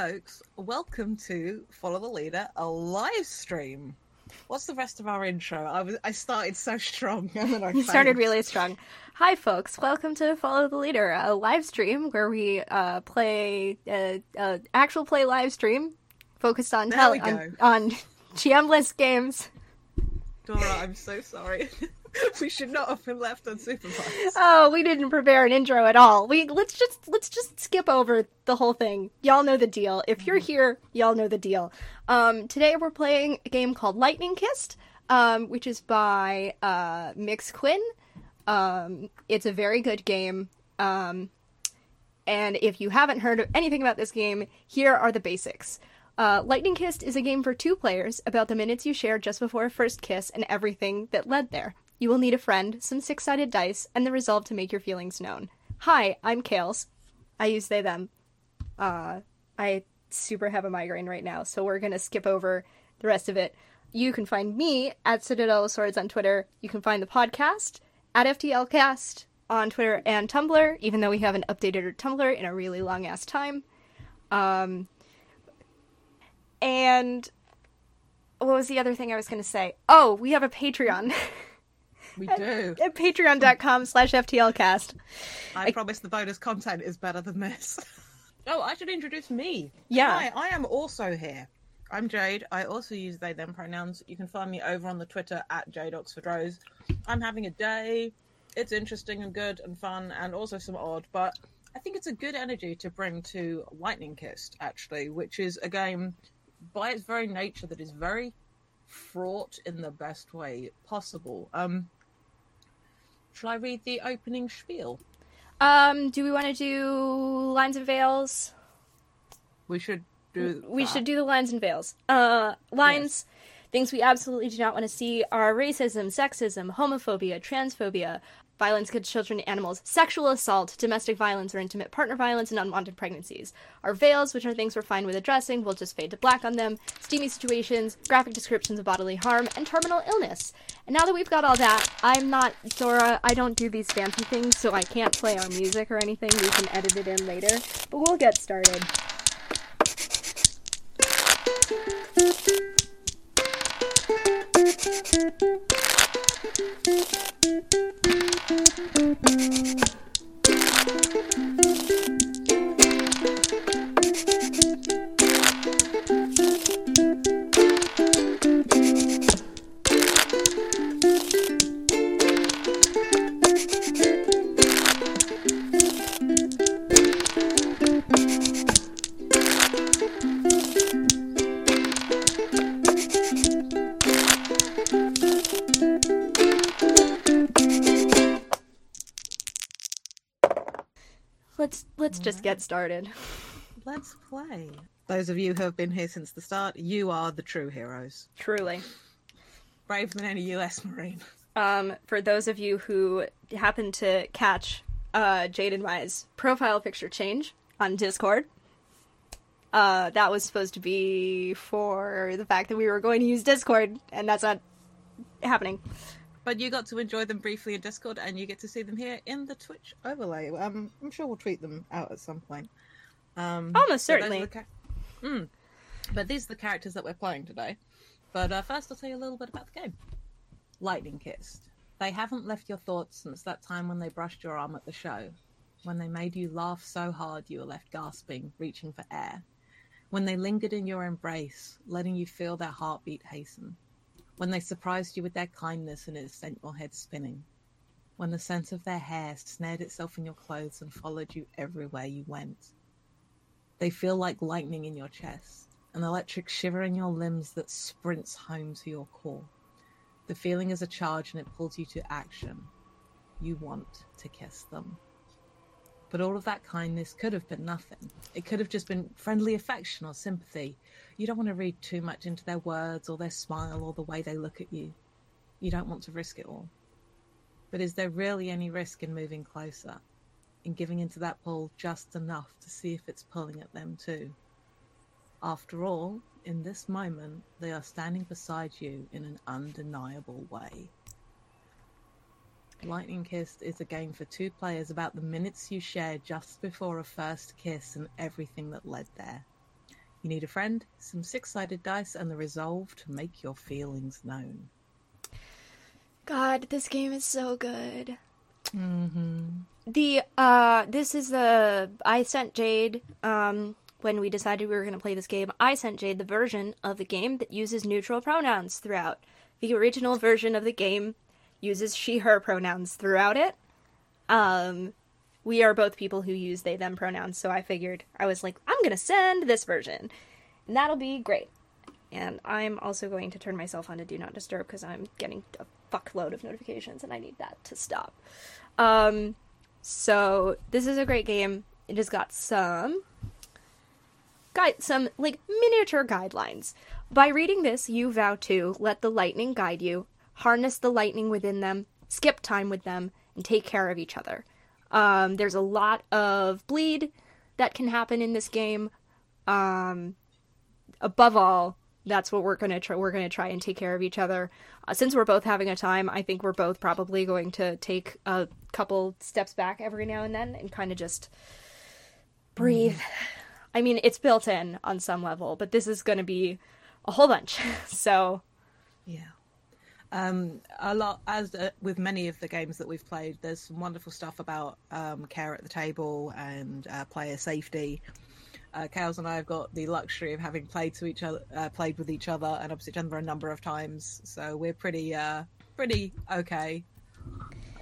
folks. Welcome to Follow the Leader, a live stream. What's the rest of our intro? I was I started so strong and then I You started really strong. Hi, folks. Welcome to Follow the Leader, a live stream where we uh, play uh, uh, actual play live stream focused on There tel- on, on GM list games. Dora, I'm so sorry. we should not have been left unsupervised. Oh, we didn't prepare an intro at all. We let's just let's just skip over the whole thing. Y'all know the deal. If you're here, y'all know the deal. Um, today we're playing a game called Lightning Kissed, um, which is by uh, Mix Quinn. Um, it's a very good game. Um, and if you haven't heard anything about this game, here are the basics. Uh, Lightning Kissed is a game for two players about the minutes you share just before a first kiss and everything that led there. You will need a friend, some six sided dice, and the resolve to make your feelings known. Hi, I'm Kales. I use they them. Uh, I super have a migraine right now, so we're gonna skip over the rest of it. You can find me at Citadel of Swords on Twitter. You can find the podcast at FTLcast on Twitter and Tumblr, even though we haven't updated our Tumblr in a really long ass time. Um, and what was the other thing I was going to say? Oh, we have a Patreon We do. at patreon.com slash FTLcast. I promise the bonus content is better than this. oh, I should introduce me. Yeah. Hi, I am also here. I'm Jade. I also use they them pronouns. You can find me over on the Twitter at Jade Oxford Rose. I'm having a day. It's interesting and good and fun and also some odd, but I think it's a good energy to bring to Lightning Kissed, actually, which is a game by its very nature that is very fraught in the best way possible. Um Shall I read the opening spiel? Um, do we want to do lines and veils? We should do. We that. should do the lines and veils. Uh, lines, things we absolutely do not want to see are racism, sexism, homophobia, transphobia, violence against children and animals, sexual assault, domestic violence or intimate partner violence, and unwanted pregnancies. Our veils, which are things we're fine with addressing, will just fade to black on them, steamy situations, graphic descriptions of bodily harm, and terminal illness. And now that we've got all that, I'm not Dora, I don't do these fancy things, so I can't play our music or anything. We can edit it in later. But we'll get started. Thank you. Let's just get started. Let's play. Those of you who have been here since the start, you are the true heroes. Truly. Brave than any U.S. Marine. Um, for those of you who happen to catch uh, Jade and Mai's profile picture change on Discord, uh, that was supposed to be for the fact that we were going to use Discord, and that's not happening. But you got to enjoy them briefly in Discord, and you get to see them here in the Twitch overlay. Um, I'm sure we'll tweet them out at some point. Um, Almost certainly. the cha- Mm. But these are the characters that we're playing today. But uh, first, I'll tell you a little bit about the game. Lightning Kissed. They haven't left your thoughts since that time when they brushed your arm at the show. When they made you laugh so hard you were left gasping, reaching for air. When they lingered in your embrace, letting you feel their heartbeat hasten. When they surprised you with their kindness and it sent your head spinning. When the scent of their hair snared itself in your clothes and followed you everywhere you went. They feel like lightning in your chest, an electric shiver in your limbs that sprints home to your core. The feeling is a charge and it pulls you to action. You want to kiss them. But all of that kindness could have been nothing. It could have just been friendly affection or sympathy. You don't want to read too much into their words or their smile or the way they look at you. You don't want to risk it all. But is there really any risk in moving closer? In giving into that pull just enough to see if it's pulling at them too? After all, in this moment, they are standing beside you in an undeniable way. Lightning Kissed is a game for two players about the minutes you share just before a first kiss and everything that led there. You need a friend, some six sided dice, and the resolve to make your feelings known. God, this game is so good. Mm-hmm. The uh this is the I sent Jade um when we decided we were going to play this game. I sent Jade the version of the game that uses neutral pronouns throughout. The original version of the game uses she her pronouns throughout it. Um we are both people who use they them pronouns, so I figured I was like I'm to send this version. And that'll be great. And I'm also going to turn myself on to do not disturb because I'm getting a fuckload of notifications and I need that to stop. Um, so this is a great game. It has got some guide, some like miniature guidelines. By reading this, you vow to let the lightning guide you, harness the lightning within them, skip time with them, and take care of each other. Um, there's a lot of bleed that can happen in this game. Um, above all, that's what we're gonna try. We're gonna try and take care of each other. Uh, since we're both having a time, I think we're both probably going to take a couple steps back every now and then and kind of just breathe. I mean, it's built in on some level, but this is gonna be a whole bunch. so, Yeah. Um, a lot as uh, with many of the games that we've played, there's some wonderful stuff about um, care at the table and uh, player safety. Uh, and I have got the luxury of having played to each other, uh, played with each other, and opposite each other a number of times. So we're pretty, uh, pretty okay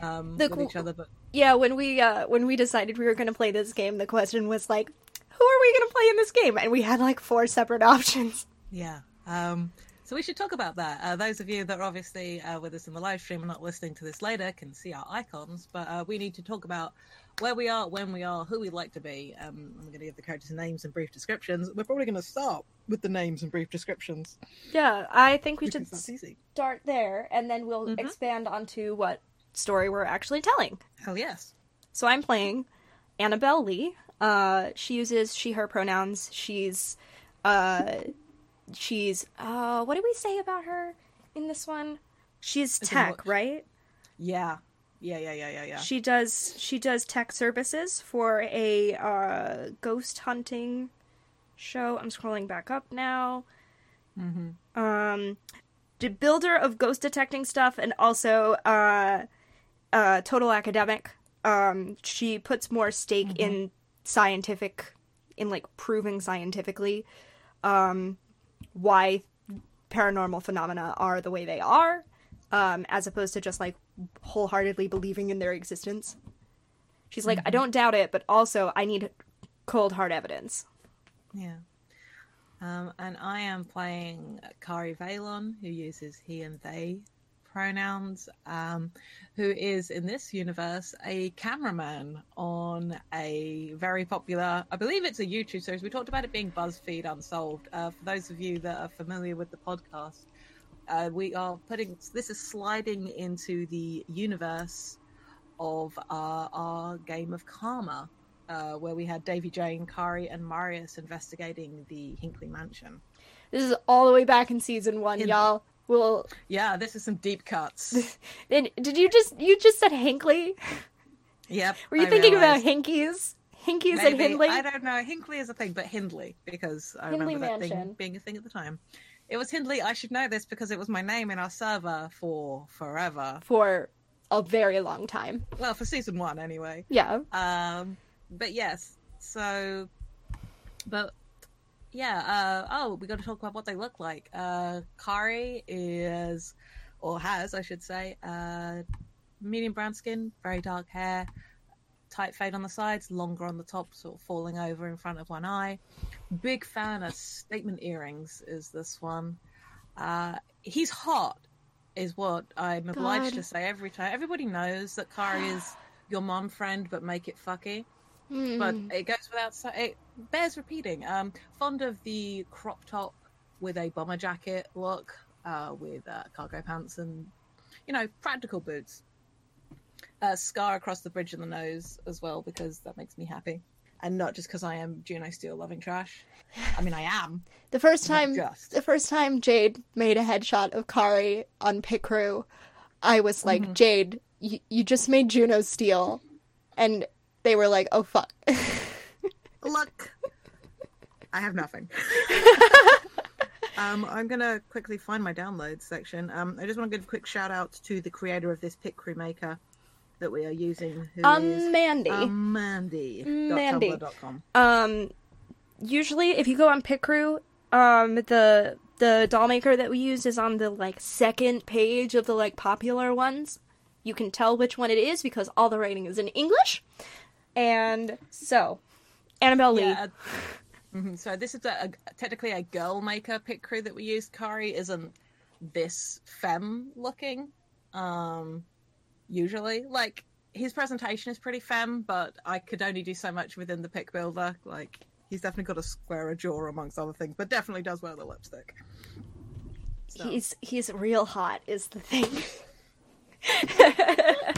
um, The with each other. But yeah, when we uh when we decided we were gonna play this game, the question was like, who are we gonna play in this game? And we had like four separate options. Yeah. Um, so we should talk about that. Uh, those of you that are obviously uh, with us in the live stream and not listening to this later can see our icons, but uh, we need to talk about where we are, when we are, who we'd like to be. Um, I'm going to give the characters names and brief descriptions. We're probably going to start with the names and brief descriptions. Yeah, I think we should because that's easy. start there, and then we'll Mhm. expand onto what story we're actually telling. Hell yes. So I'm playing Annabelle Lee. Uh, she uses she/her pronouns. She's, uh, she's uh, what did we say about her in this one? She's tech, right? Yeah. Yeah, yeah, yeah, yeah, yeah. She does she does tech services for a uh, ghost hunting show. I'm scrolling back up now. Mm-hmm. Um, the builder of ghost detecting stuff, and also uh, uh, total academic. Um, she puts more stake in scientific, in like proving scientifically, um, why paranormal phenomena are the way they are, um, as opposed to just like wholeheartedly believing in their existence. She's like, I don't doubt it, but also I need cold hard evidence. Yeah. Um, and I am playing Kari Valon, who uses he and they pronouns, um, who is in this universe a cameraman on a very popular, I believe it's a YouTube series. We talked about it being BuzzFeed Unsolved. Uh, for those of you that are familiar with the podcast, uh, we are putting this is sliding into the universe of uh, our game of Karma uh, where we had Davy Jane, Kari, and Marius investigating the Hinkley Mansion. This is all the way back in season one, In- y'all. Well, Yeah, this is some deep cuts. then did you just you just said Hinkley? yep. Were you I thinking realized. about Hinkies? Hinkies and Hindley? I don't know. Hinkley is a thing, but Hindley because I Hindley remember that Mansion. thing being a thing at the time. It was Hindley. I should know this because it was my name in our server for forever. For a very long time. Well, for season one anyway. Yeah. Um, but yes, so, but yeah. Uh, oh, we got to talk about what they look like. Uh, Kari is, or has, I should say, uh, medium brown skin, very dark hair, tight fade on the sides, longer on the top, sort of falling over in front of one eye. Big fan of statement earrings. Is this one? Uh, he's hot, is what I'm obliged God. to say every time. Everybody knows that Kari is your mom friend, but make it fucky but Mm. it goes without sa- it bears repeating um fond of the crop top with a bomber jacket look uh with uh, cargo pants and you know practical boots. Uh scar across the bridge of the nose as well because that makes me happy. And not just because i am juno steel loving trash. I mean i am the first time just. the first time Jade made a headshot of Kari on Picrew, I was like, Mm-hmm. Jade, you, you just made Juno Steel, And they were like, oh fuck. look I have nothing. um, I'm gonna quickly find my downloads section. Um, I just want to give a quick shout out to the creator of this Picrew Maker that we are using, who Um, is Mandy. um, Mandy. Mandy. Um, usually if you go on Picrew, um, the the doll maker that we use is on the like second page of the like popular ones. You can tell which one it is because all the writing is in English. And so, Annabelle Lee. Yeah. mhm, So this is a, a, technically a girl maker Picrew that we used. Kari isn't this femme looking. Um, usually, like his presentation is pretty femme, but I could only do so much within the pick builder. Like he's definitely got a squarer jaw amongst other things, but definitely does wear the lipstick. So- He's he's real hot is the thing.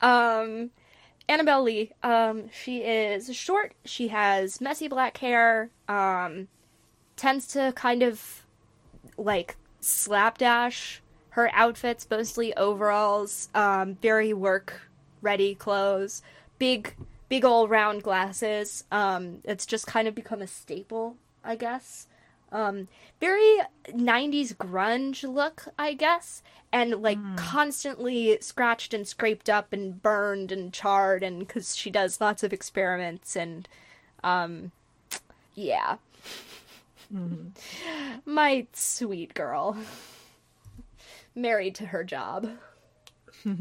um Annabelle Lee, um, she is short, she has messy black hair, um, tends to kind of like slapdash her outfits, mostly overalls, um, very work ready clothes, big big old round glasses. Um, it's just kind of become a staple, I guess um very 90s grunge look i guess and like constantly scratched and scraped up and burned and charred and because she does lots of experiments and um yeah. My sweet girl. Married to her job.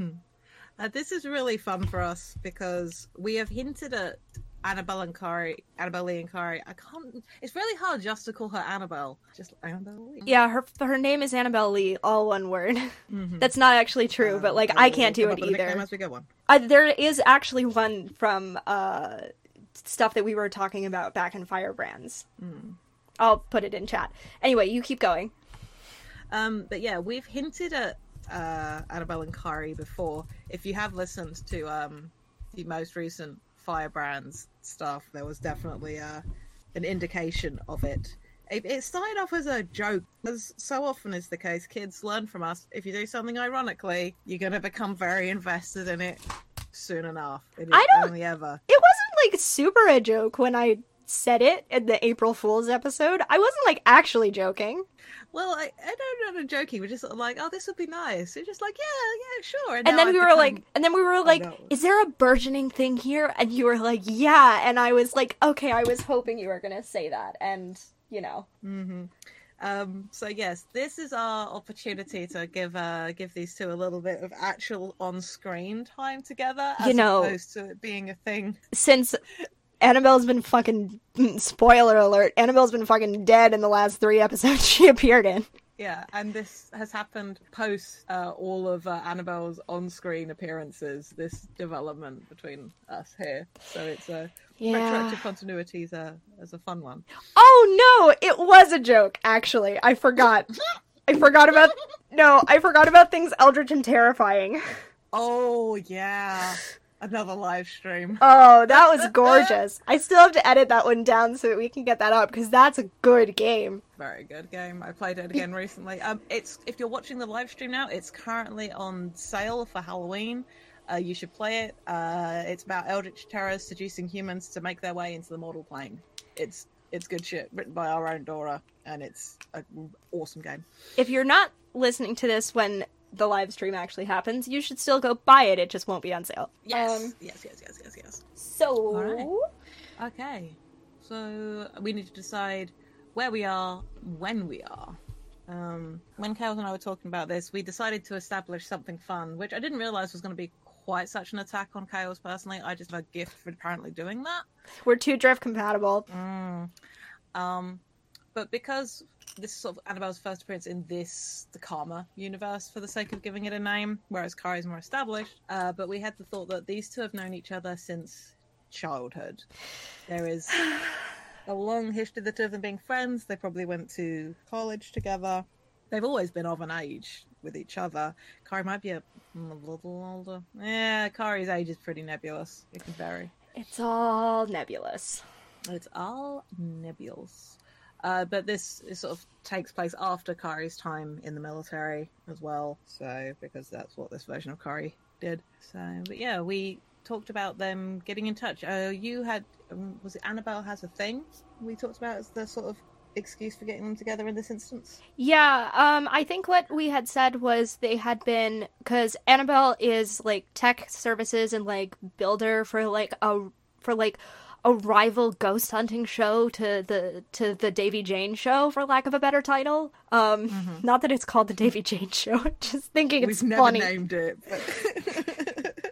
Uh, this is really fun for us because we have hinted at Annabelle and Kari, Annabelle Lee and Kari. I can't. It's really hard just to call her Annabelle. Just Annabelle Lee. yeah her her name is annabelle lee all one word that's not actually true but like Uh, i can't do it up with a nickname either As we go on. Uh, there is actually one from uh, stuff that we were talking about back in Firebrands. I'll put it in chat. Anyway, you keep going. Um, but yeah, we've hinted at uh, Annabelle and Kari before. If you have listened to um, the most recent Firebrands stuff, there was definitely uh, an indication of it. It, it started off as a joke, as so often is the case. Kids learn from us. If you do something ironically, you're going to become very invested in it soon enough. It I don't- only ever. It wasn't like super a joke when I said it in the April Fool's episode. I wasn't like actually joking. Well, I, I don't know, I'm joking. We're just sort of like, oh, this would be nice. You're just like, yeah, yeah, sure. And now then I've we were like, and then we were like, no. is there a burgeoning thing here? And you were like, yeah. And I was like, okay, I was hoping you were gonna say that. And you know, Hmm. Um, so yes, this is our opportunity to give uh give these two a little bit of actual on-screen time together, as You know- opposed to it being a thing. since Annabelle's been fucking spoiler alert, Annabelle's been fucking dead in the last three episodes she appeared in. Yeah, and this has happened post uh, all of uh, Annabelle's on-screen appearances. This development between us here, so it's a Yeah. retroactive continuity is a is a fun one. Oh no, it was a joke, actually. I forgot. I forgot about No, I forgot about things eldritch and terrifying. Oh yeah, another live stream. Oh, that was gorgeous. I still have to edit that one down so that we can get that up because that's a good game. Very good game. I played it again recently. Um, it's if you're watching the live stream now, it's currently on sale for Halloween. Uh, you should play it. Uh, it's about eldritch terrors seducing humans to make their way into the mortal plane. It's it's good shit, written by our own Dora, and it's an awesome game. If you're not listening to this when the live stream actually happens, you should still go buy it. It just won't be on sale. Yes, Um, yes, yes, yes, yes, yes. so right. Okay, so we need to decide where we are, when we are. Um, when Kels and I were talking about this, we decided to establish something fun, which I didn't realize was going to be quite such an attack on Chaos personally. I just have a gift for apparently doing that. we're two drift compatible. Um, but because this is sort of Annabelle's first appearance in this the Karma universe, for the sake of giving it a name, whereas Kari is more established. Uh, but we had the thought that these two have known each other since childhood. There is a long history of the two of them being friends. They probably went to college together. They've always been of an age with each other. Kari might be a, a little older. Yeah, Kari's age is pretty nebulous. It can vary. It's all nebulous. It's all nebulous. Uh, but this is sort of takes place after Kari's time in the military as well. So because that's what this version of Kari did. So, but yeah, we talked about them getting in touch. Uh, you had um, was it Annabelle has a thing we talked about as the sort of excuse for getting them together in this instance? Yeah, um, I think what we had said was they had been because Annabelle is like tech services and like builder for like a for like a rival ghost hunting show to the to the Davy Jane show, for lack of a better title. Um, not that it's called the Davy Jane show. Just thinking it's We've never funny. named it. But...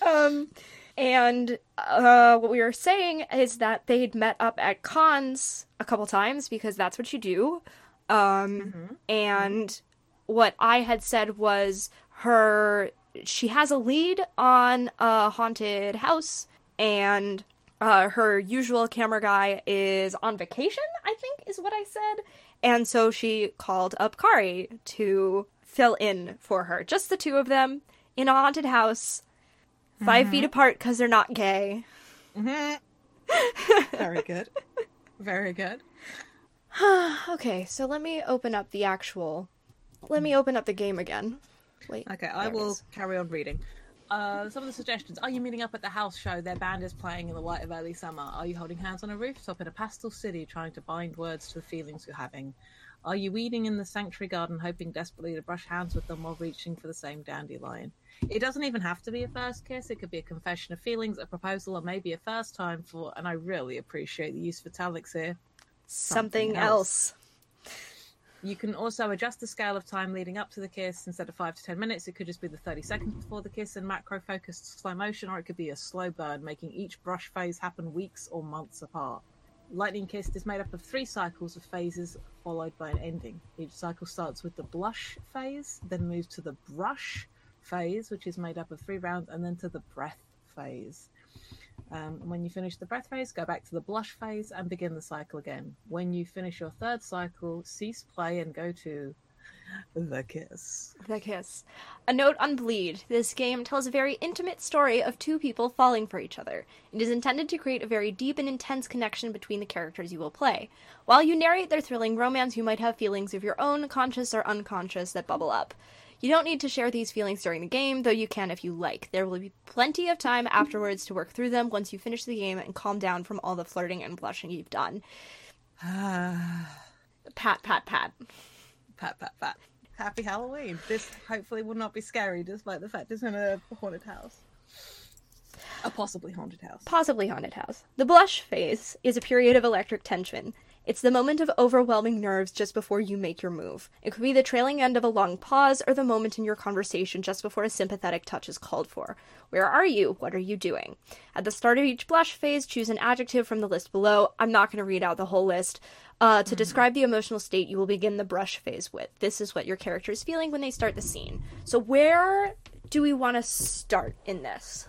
Um, and uh, what we were saying is that they'd met up at cons a couple times because that's what you do. Um, and what I had said was her she has a lead on a haunted house, and uh, her usual camera guy is on vacation. I think is what I said, and so she called up Kari to fill in for her, just the two of them in a haunted house 5 feet apart because they're not gay. Very good. Very good. Okay, so let me open up the actual. Let me open up the game again. Wait. Okay, I will carry on reading. Uh, some of the suggestions. Are you meeting up at the house show? Their band is playing in the light of early summer. Are you holding hands on a rooftop in a pastel city trying to bind words to the feelings you're having? Are you weeding in the sanctuary garden hoping desperately to brush hands with them while reaching for the same dandelion? It doesn't even have to be a first kiss. It could be a confession of feelings, a proposal, or maybe a first time for, and I really appreciate the use of italics here, Something, something else. You can also adjust the scale of time leading up to the kiss. Instead of five to ten minutes, it could just be the 30 seconds before the kiss in macro focused slow motion, or it could be a slow burn, making each brush phase happen weeks or months apart. Lightning Kissed is made up of three cycles of phases followed by an ending. Each cycle starts with the blush phase, then moves to the brush phase, which is made up of three rounds, and then to the breath phase. Um, and when you finish the breath phase, go back to the blush phase and begin the cycle again. When you finish your third cycle, cease play and go to the kiss. The kiss. A note on Bleed. This game tells a very intimate story of two people falling for each other. It is intended to create a very deep and intense connection between the characters you will play. While you narrate their thrilling romance, you might have feelings of your own, conscious or unconscious, that bubble up. You don't need to share these feelings during the game, though you can if you like. There will be plenty of time afterwards to work through them once you finish the game and calm down from all the flirting and blushing you've done. Pat, pat, pat. Pat, pat, pat. Happy Halloween. This hopefully will not be scary despite the fact it's in a haunted house. A possibly haunted house. possibly haunted house. The blush phase is a period of electric tension. It's the moment of overwhelming nerves just before you make your move. It could be the trailing end of a long pause or the moment in your conversation just before a sympathetic touch is called for. Where are you? What are you doing? At the start of each blush phase, choose an adjective from the list below. I'm not going to read out the whole list. Uh, to describe the emotional state you will begin the brush phase with. This is what your character is feeling when they start the scene. So, where do we want to start in this?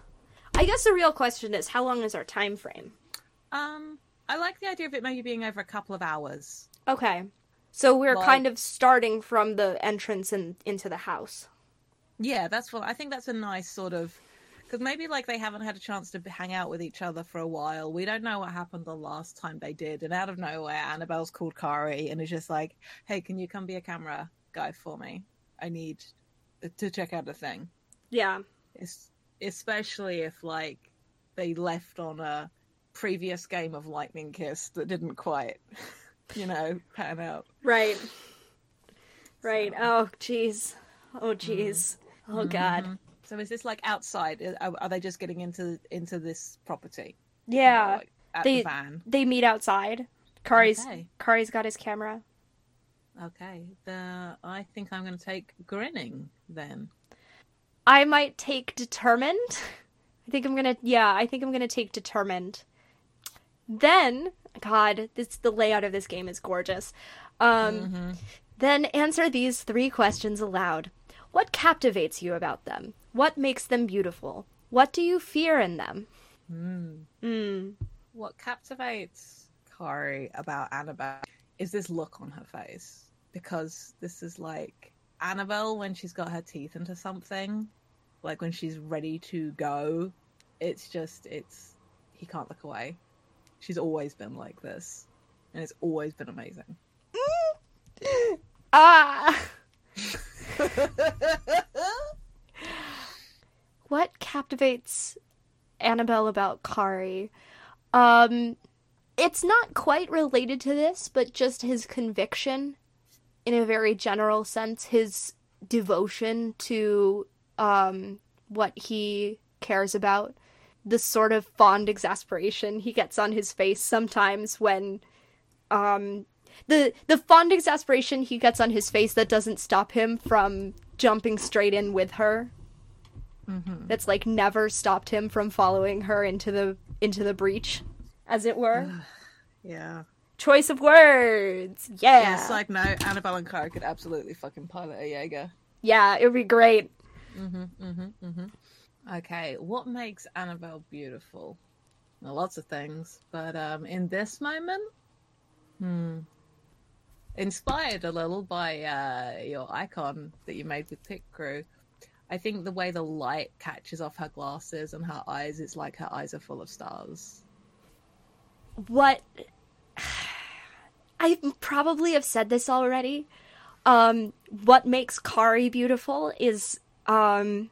I guess the real question is how long is our time frame? Um, I like the idea of it maybe being over a couple of hours. Okay. So we're Like- kind of starting from the entrance and into the house. Yeah, that's what I think. That's a nice sort of because maybe like they haven't had a chance to hang out with each other for a while. We don't know what happened the last time they did, and out of nowhere, Annabelle's called Kari and is just like, "Hey, can you come be a camera guy for me? I need to check out a thing." Yeah. Es- especially if like they left on a previous game of Lightning Kiss that didn't quite, you know, pan out. Right. Right. Oh, jeez. Oh, jeez. Mm-hmm. Oh, God. Mm-hmm. So is this like outside? Are, are they just getting into into this property? Yeah. Like, They the van. they meet outside. Kari's Okay. Kari's got his camera. Okay. The I think I'm going to take grinning then. I might take determined. I think I'm gonna yeah, I think I'm gonna take determined. Then God, this the layout of this game is gorgeous. Um then answer these three questions aloud. What captivates you about them? What makes them beautiful? What do you fear in them? Mm. What captivates Kari about Annabelle is this look on her face because this is like Annabelle when she's got her teeth into something, like when she's ready to go. It's just it's he can't look away. She's always been like this, and it's always been amazing. Ah! what captivates Annabelle about Kari? Um, it's not quite related to this, but just his conviction, in a very general sense, his devotion to um what he cares about, the sort of fond exasperation he gets on his face sometimes when, um, the the fond exasperation he gets on his face that doesn't stop him from jumping straight in with her. That's like never stopped him from following her into the into the breach as it were. Yeah. Choice of words yeah Yeah. Side note: Annabelle and Kara could absolutely fucking pilot a Jaeger. yeah it would be great Mhm mhm mhm. Okay, what makes Annabelle beautiful? Well, lots of things, but um, in this moment, hmm, inspired a little by uh, your icon that you made with Picrew. I think the way the light catches off her glasses and her eyes, it's like her eyes are full of stars. what I probably have said this already. Um, what makes Kari beautiful is um,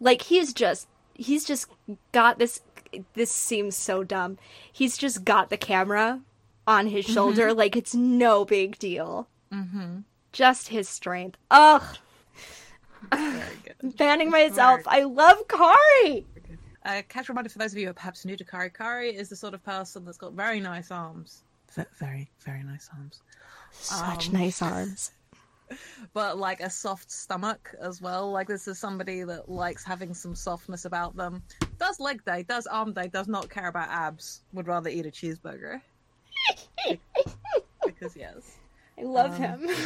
like he's just he's just got this. This seems so dumb. He's just got the camera on his shoulder like it's no big deal. Mm-hmm. Just his strength. Ugh, Banning myself. I love Kari. Uh, catch reminder for those of you who are perhaps new to Kari. Kari is the sort of person that's got very nice arms. Very, very nice arms. Such Um, nice arms. but like a soft stomach as well. Like this is somebody that likes having some softness about them. Does leg day, does arm day, does not care about abs. Would rather eat a cheeseburger. because yes. I love um, him.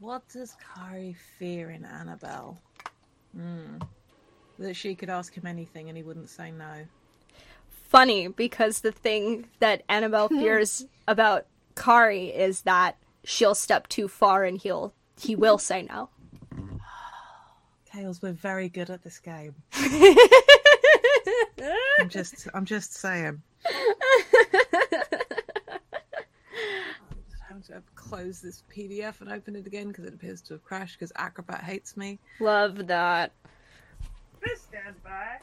What does Kari fear in Annabelle? Hmm. That she could ask him anything and he wouldn't say no. Funny because the thing that Annabelle hmm. fears about Kari is that she'll step too far and he'll he will say no. Tails, we're very good at this game. I'm just, I'm just saying. I'm just having to close this PDF and open it again because it appears to have crashed because Acrobat hates me. Love that. Stand by.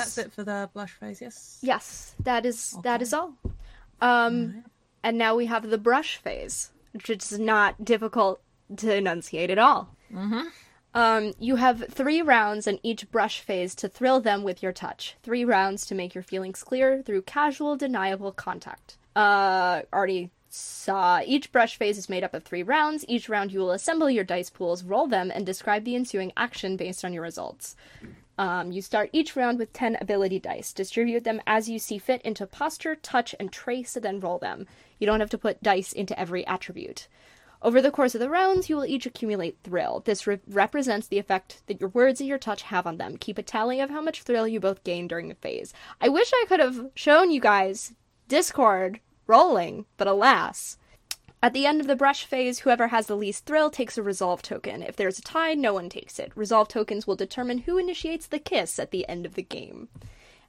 That's it for the blush phase. Yes. Yes, that is that is all. Um and now we have the brush phase, which is not difficult to enunciate at all. Mm-hmm. Um, you have three rounds in each brush phase to thrill them with your touch. Three rounds to make your feelings clear through casual, deniable contact. Uh, already saw each brush phase is made up of three rounds. Each round you will assemble your dice pools, roll them, and describe the ensuing action based on your results. Um, you start each round with 10 ability dice. Distribute them as you see fit into posture, touch, and trace, and then roll them. You don't have to put dice into every attribute. Over the course of the rounds, you will each accumulate thrill. This re- represents the effect that your words and your touch have on them. Keep a tally of how much thrill you both gain during the phase. I wish I could have shown you guys Discord rolling, but alas. At the end of the brush phase, whoever has the least thrill takes a resolve token. If there's a tie, no one takes it. Resolve tokens will determine who initiates the kiss at the end of the game.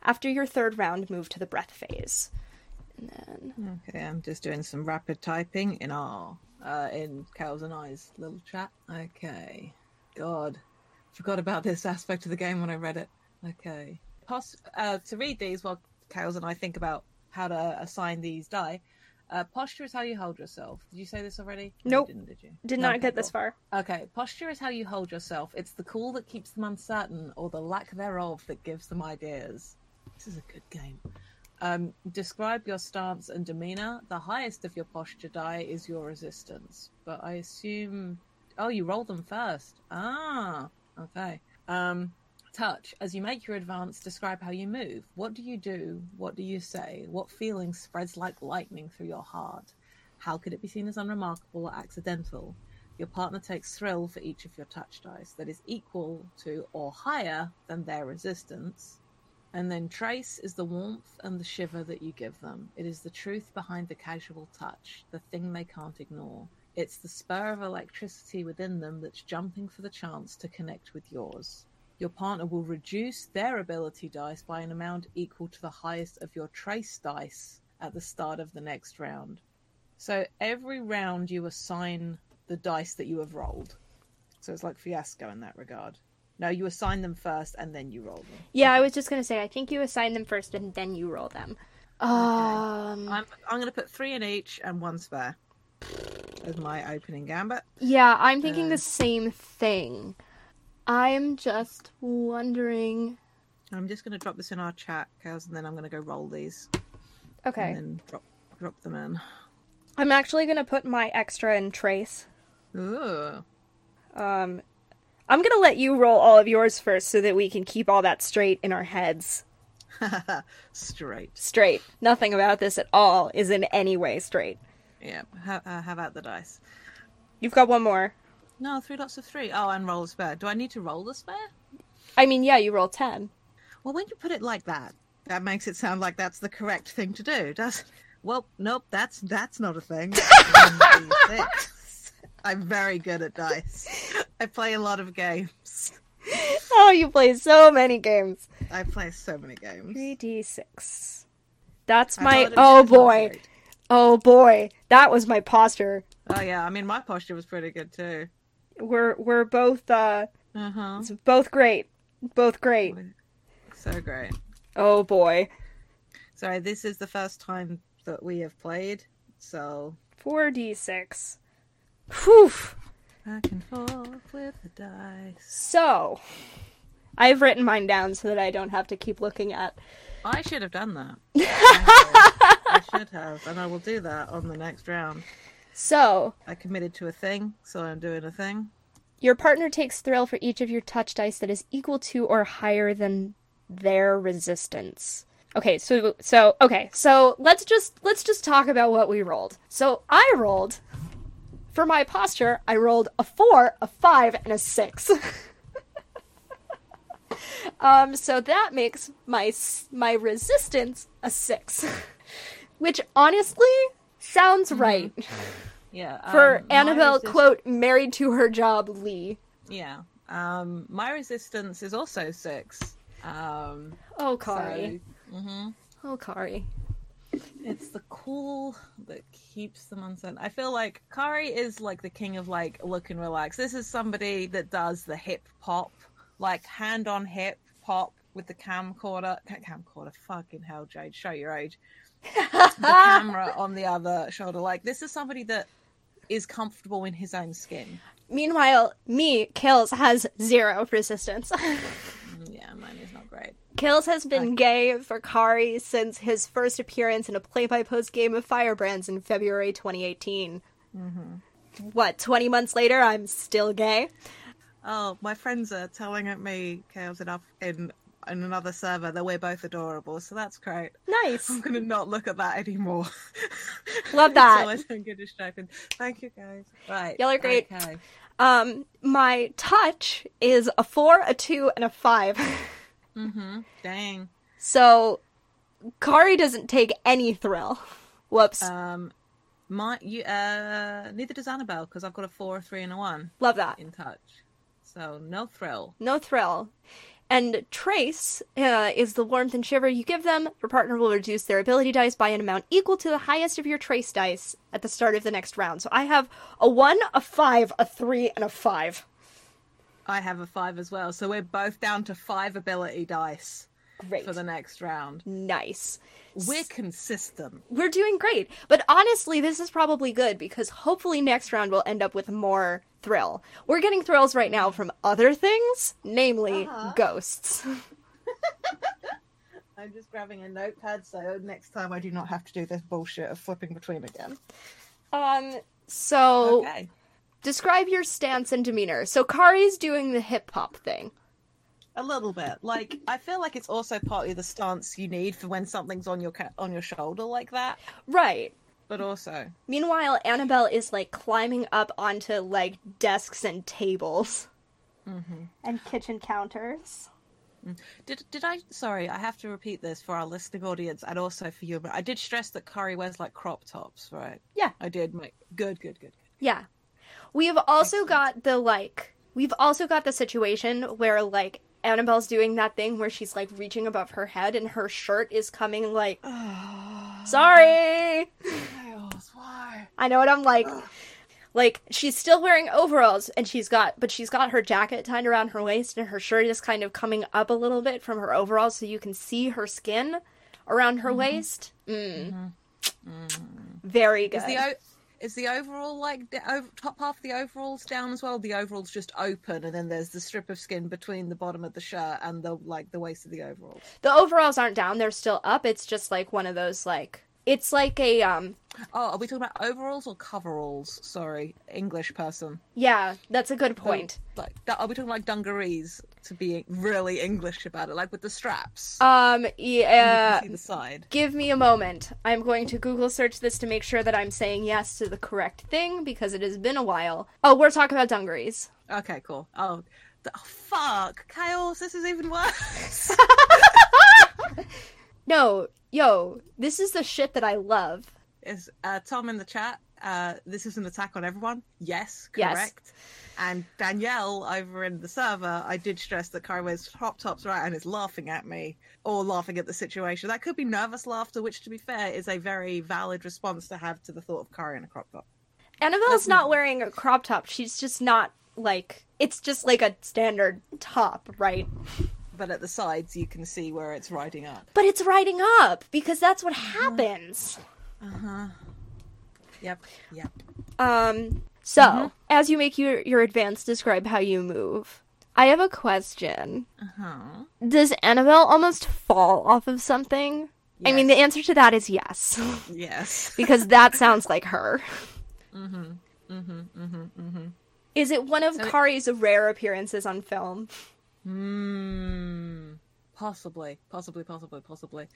After your third round, move to the breath phase. And then Okay, I'm just doing some rapid typing in our uh, in Cows and I's little chat. Okay, God, forgot about this aspect of the game when I read it. Okay, Pos- uh, to read these while Cows and I think about how to assign these die. Uh, posture is how you hold yourself. Did you say this already? No, you didn't, did you? did No, not get this far. Okay, posture is how you hold yourself. It's the cool that keeps them uncertain, or the lack thereof that gives them ideas. This is a good game. Um, describe your stance and demeanor. The highest of your posture die is your resistance, but I assume. Oh, you roll them first. Ah, okay. Um, touch. As you make your advance, describe how you move. What do you do? What do you say? What feeling spreads like lightning through your heart? How could it be seen as unremarkable or accidental? Your partner takes thrill for each of your touch dice that is equal to or higher than their resistance. And then trace is the warmth and the shiver that you give them. It is the truth behind the casual touch, the thing they can't ignore. It's the spur of electricity within them that's jumping for the chance to connect with yours. Your partner will reduce their ability dice by an amount equal to the highest of your trace dice at the start of the next round. So every round you assign the dice that you have rolled. So it's like fiasco in that regard. No, you assign them first and then you roll them. Yeah, I was just gonna say. I think you assign them first and then you roll them. Um. I'm I'm gonna put three in each and one spare as my opening gambit. Yeah, I'm thinking Uh. the same thing. I'm just wondering. I'm just gonna drop this in our chat, cows, and then I'm gonna go roll these Okay. and then drop drop them in. I'm actually gonna put my extra in trace. Ooh. Um, I'm gonna let you roll all of yours first so that we can keep all that straight in our heads. Straight. Straight. Nothing about this at all is in any way straight. Yeah. How, uh, how about the dice? You've got one more. No, three lots of three. Oh, and roll a spare. Do I need to roll the spare? I mean, yeah, you roll 10. Well, when you put it like that, that makes it sound like that's the correct thing to do. Does well, nope, that's that's not a thing. D, six. I'm very good at dice. I play a lot of games. Oh, you play so many games. I play so many games. 3d6. That's my. Oh boy. Oh boy. That was my posture. Oh yeah, I mean my posture was pretty good too. We're we're both uh Uh huh. it's both great. Both great. So great. Oh boy. Sorry, this is the first time that we have played, so 4d6. Whew. back and forth with the dice. So, I've written mine down so that I don't have to keep looking at. I should have done that. I should have, and I will do that on the next round. So, I committed to a thing, so I'm doing a thing. your partner takes thrill for each of your touch dice that is equal to or higher than their resistance. Okay, so so okay, so let's just let's just talk about what we rolled. So I rolled for my posture, I rolled a 4, a 5 and a 6. um so that makes my my resistance a 6. Which honestly sounds right Yeah. for um, my Annabelle resist- quote married to her job Lee. Yeah. Um, my resistance is also six. Um, Oh, Kari. so, mhm. Oh, Kari. It's the cool that keeps them uncertain. I feel like Kari is like the king of like look and relax. This is somebody that does the hip pop, like hand on hip pop with the camcorder. Camcorder, fucking hell, Jade, show your age. The camera on the other shoulder. Like this is somebody that is comfortable in his own skin. Meanwhile, me, Kills, has zero resistance. Mm, Yeah, mine is not great. Kills has been gay for Kari since his first appearance in a play by post game of Firebrands in February 2018. What, 20 months later, I'm still gay? Oh, my friends are telling at me chaos enough in in another server that we're both adorable, so that's great. Nice. I'm gonna not look at that anymore. Love that. so I don't get distracted. Thank you guys. Right. Y'all are great. Okay. Um, my touch is a 4, a 2, and a 5. Mm-hmm. Dang. so, Kari doesn't take any thrill. Whoops. Um, my you uh neither does Annabelle because I've got a four, a three, and a one Love that. in touch. So no thrill. No thrill. And trace uh, is the warmth and shiver you give them. Your partner will reduce their ability dice by an amount equal to the highest of your trace dice at the start of the next round. So I have a one, a five, a three, and a five. I have a five as well, so we're both down to five ability dice Great. for the next round. Nice. We're consistent. We're doing great. But honestly, this is probably good because hopefully next round we'll end up with more thrill. We're getting thrills right now from other things, namely Uh-huh. ghosts. I'm just grabbing a notepad so next time I do not have to do this bullshit of flipping between again. Um, so Okay. describe your stance and demeanor. So Kari's doing the hip hop thing. A little bit. Like I feel like it's also partly the stance you need for when something's on your ca- on your shoulder like that. Right. But also, Meanwhile, Annabelle is like climbing up onto like desks and tables. Mm-hmm. And kitchen counters. Mm. did did I? Sorry, I have to repeat this for our listening audience and also for you. But I did stress that Kari wears like crop tops, right? Yeah. I did. Make good, good, good. Yeah. We've also got the like we've also got the situation where like Annabelle's doing that thing where she's like reaching above her head and her shirt is coming like oh, sorry. Why? I know what I'm like. Like she's still wearing overalls and she's got but she's got her jacket tied around her waist and her shirt is kind of coming up a little bit from her overalls so you can see her skin around her waist. Mm. Very good. Is the is the overall like the over- top half of the overalls down as well? The overalls just open, and then there's the strip of skin between the bottom of the shirt and the like the waist of the overalls. the overalls aren't down, they're still up. It's just like one of those like it's like a um Oh, are we talking about overalls or coveralls? Sorry, English person. yeah, that's a good point. Like, are we talking like dungarees to be really English about it, like with the straps? Um yeah see the side. Give me a moment. I'm going to Google search this to make sure that I'm saying yes to the correct thing because it has been a while. Oh, we're talking about dungarees. Okay, cool. Oh, th- oh fuck, chaos. This is even worse. No, yo, this is the shit that I love. is uh, Tom in the chat? Uh, this is an attack on everyone. Yes, Yes. correct. And Danielle over in the server, I did stress that Kari wears crop tops, right, and is laughing at me or laughing at the situation. That could be nervous laughter, which, to be fair, is a very valid response to have to the thought of Kari in a crop top. Annabelle's not wearing a crop top. She's just not like it's just like a standard top, right? But at the sides, you can see where it's riding up. But it's riding up because that's what happens. Uh huh. Yep, yep. Um so, as you make your your advance describe how you move. I have a question. Uh-huh. Does Annabelle almost fall off of something? I mean, the answer to that is yes. Yes. because that sounds like her. mm-hmm, mm-hmm, mm-hmm, mm-hmm. Is it one of So it- Kari's rare appearances on film? Hmm. Possibly, possibly, possibly, possibly.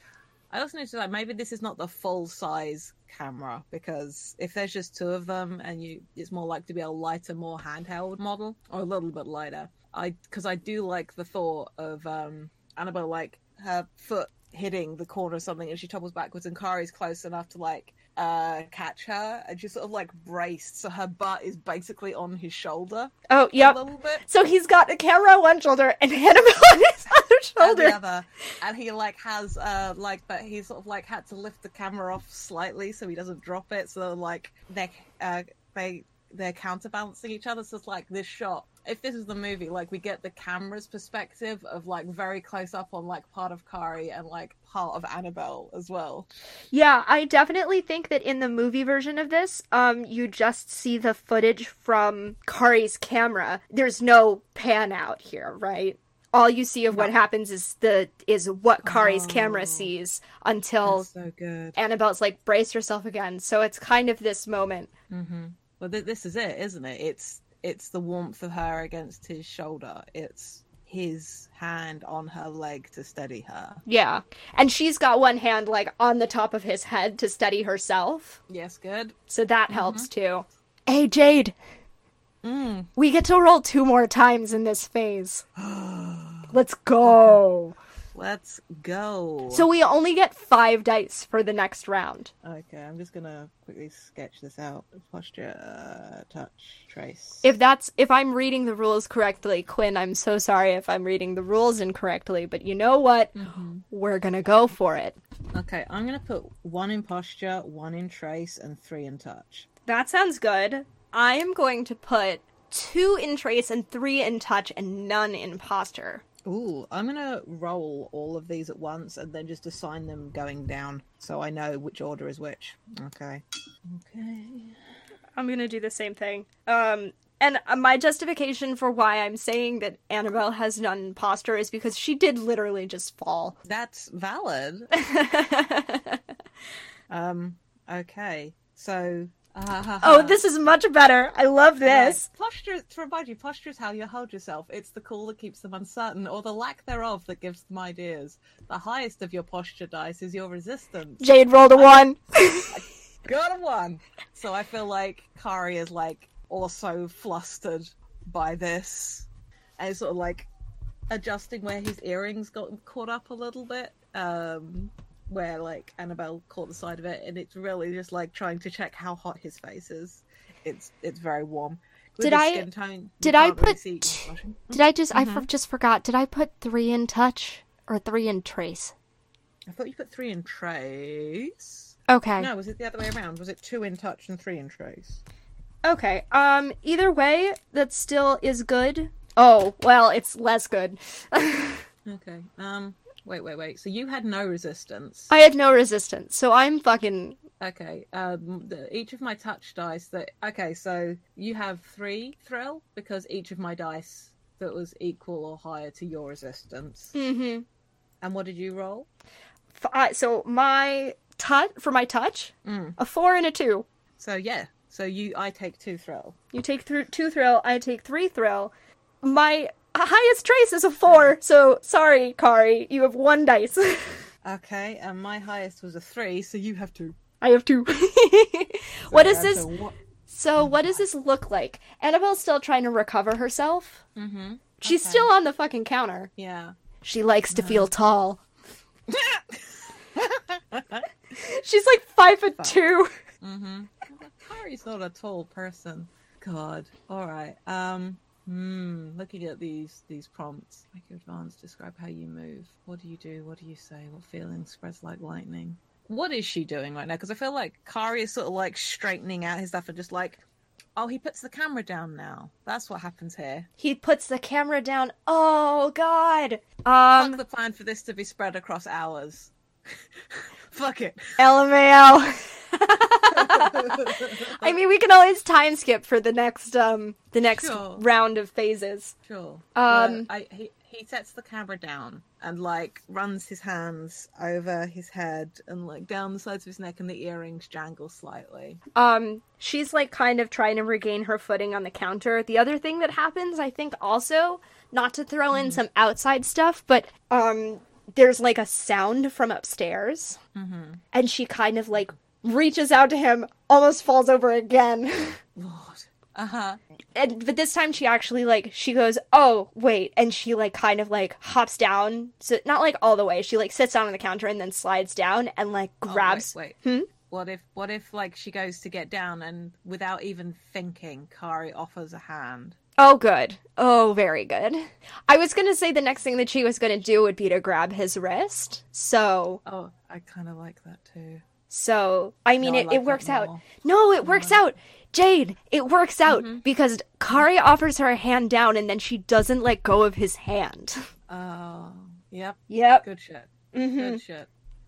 I also need to like maybe this is not the full size camera because if there's just two of them and you, it's more likely to be a lighter, more handheld model or a little bit lighter. I because I do like the thought of um Annabelle like her foot hitting the corner of something and she topples backwards and Kari's close enough to like uh catch her and she's sort of like braced so her butt is basically on his shoulder Oh, yeah. a little bit So he's got the camera on one shoulder and Annabelle on his other and shoulder. the other, and he like has uh like but he sort of like had to lift the camera off slightly so he doesn't drop it. So like they uh they they're counterbalancing each other. So it's like this shot. If this is the movie, like we get the camera's perspective of like very close up on like part of Kari and like part of Annabelle as well. Yeah, I definitely think that in the movie version of this, um, you just see the footage from Kari's camera. There's no pan out here, right? All you see of what happens is the is what Kari's camera Oh. sees until so. Annabelle's like brace yourself again. So it's kind of this moment. Mm-hmm. Well, th- this is it, isn't it? It's it's the warmth of her against his shoulder. It's his hand on her leg to steady her. Yeah. And she's got one hand like on the top of his head to steady herself. Yes, good. So that helps too. Hey Jade, Mm. we get to roll two more times in this phase. Let's go. Let's go. So we only get five dice for the next round. okay, I'm just gonna quickly sketch this out. Posture, uh, touch, trace. If that's if I'm reading the rules correctly, Quinn, I'm so sorry if I'm reading the rules incorrectly, but you know what? We're gonna go for it. Okay, I'm gonna put one in posture, one in trace, and three in touch. That sounds good. I am going to put two in trace and three in touch and none in posture. Ooh, I'm gonna roll all of these at once and then just assign them going down, so I know which order is which. Okay. Okay. I'm gonna do the same thing. Um, and my justification for why I'm saying that Annabelle has none posture is because she did literally just fall. That's valid. um. Okay. So. Uh, oh, this is much better. I love this. Right. Posture, to remind you, posture is how you hold yourself. It's the call that keeps them uncertain, or the lack thereof that gives them ideas. The highest of your posture dice is your resistance. Jade rolled a one. Got a one! So I feel like Kari is like also flustered by this. And sort of like adjusting where his earrings got caught up a little bit. Um where like Annabelle caught the side of it and it's really just like trying to check how hot his face is. It's it's very warm. With Did I- skin tone, did I can't really put t- Did I just? I for- just forgot. Did I put three in touch or three in trace? I thought you put three in trace. Okay. No, was it the other way around? Was it two in touch and three in trace? Okay. Um. Either way, that still is good. Oh well, it's less good. Okay. Um. Wait, wait, wait. So you had no resistance. I had no resistance, so I'm fucking. Okay. Um. The, each of my touch dice. That. Okay. So you have three thrill because each of my dice that was equal or higher to your resistance. Mm-hmm. And what did you roll? I- so my touch for my touch, Mm. a four and a two. So yeah. So you, I take two thrill. You take th- two thrill. I take three thrill. My highest trace is a four. So sorry, Kari, you have one dice. Okay. And my highest was a three. So you have two. I have two. what is So this? So what does this look like? Annabelle's still trying to recover herself. Mm-hmm. She's Okay. still on the fucking counter. Yeah. She likes to feel tall. She's like five foot two. Mm-hmm. Kari's not a tall person. God. All right. Um. Hmm. Looking at these these prompts, make your advance. Describe how you move. What do you do? What do you say? What feeling spreads like lightning? What is she doing right now? Because I feel like Kari is sort of like straightening out his stuff and just like, oh, he puts the camera down now. That's what happens here. He puts the camera down. Oh God. Fuck Um. the plan for this to be spread across hours. Fuck it. LMAO. I mean, we can always time skip for the next um the next Sure. round of phases. Sure. Um, I, he he sets the camera down and like runs his hands over his head and like down the sides of his neck, and the earrings jangle slightly. Um, she's like kind of trying to regain her footing on the counter. The other thing that happens, I think, also not to throw in some outside stuff, but um, there's like a sound from upstairs, Mm-hmm. and she kind of like reaches out to him, almost falls over again. Lord. Uh huh. and but this time she actually like she goes oh wait and she like kind of like hops down so not like all the way she like sits down on the counter and then slides down and like grabs Oh, wait, Hmm? What if what if like she goes to get down and without even thinking, Kari offers a hand? oh good oh very good i was gonna say the next thing that she was gonna do would be to grab his wrist so Oh, I kind of like that too. So i mean No, I it, like it works out no it works out jade it works out Mm-hmm. because kari offers her a hand down and then she doesn't let go of his hand Oh, yep. yep Good shit. hmm Good shit.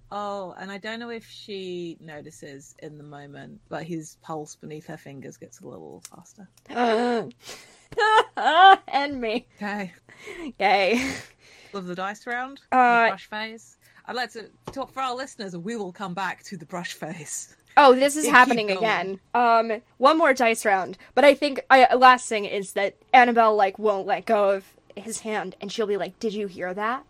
Oh, and I don't know if she notices in the moment, but his pulse beneath her fingers gets a little faster. and me. Okay. Yay. Love the dice round. Uh, the brush phase. I'd like to talk for our listeners. And we will come back to the brush face. Oh, this is happening again. Um, one more dice round. But I think I last thing is that Annabelle like won't let go of his hand, and she'll be like, "Did you hear that?"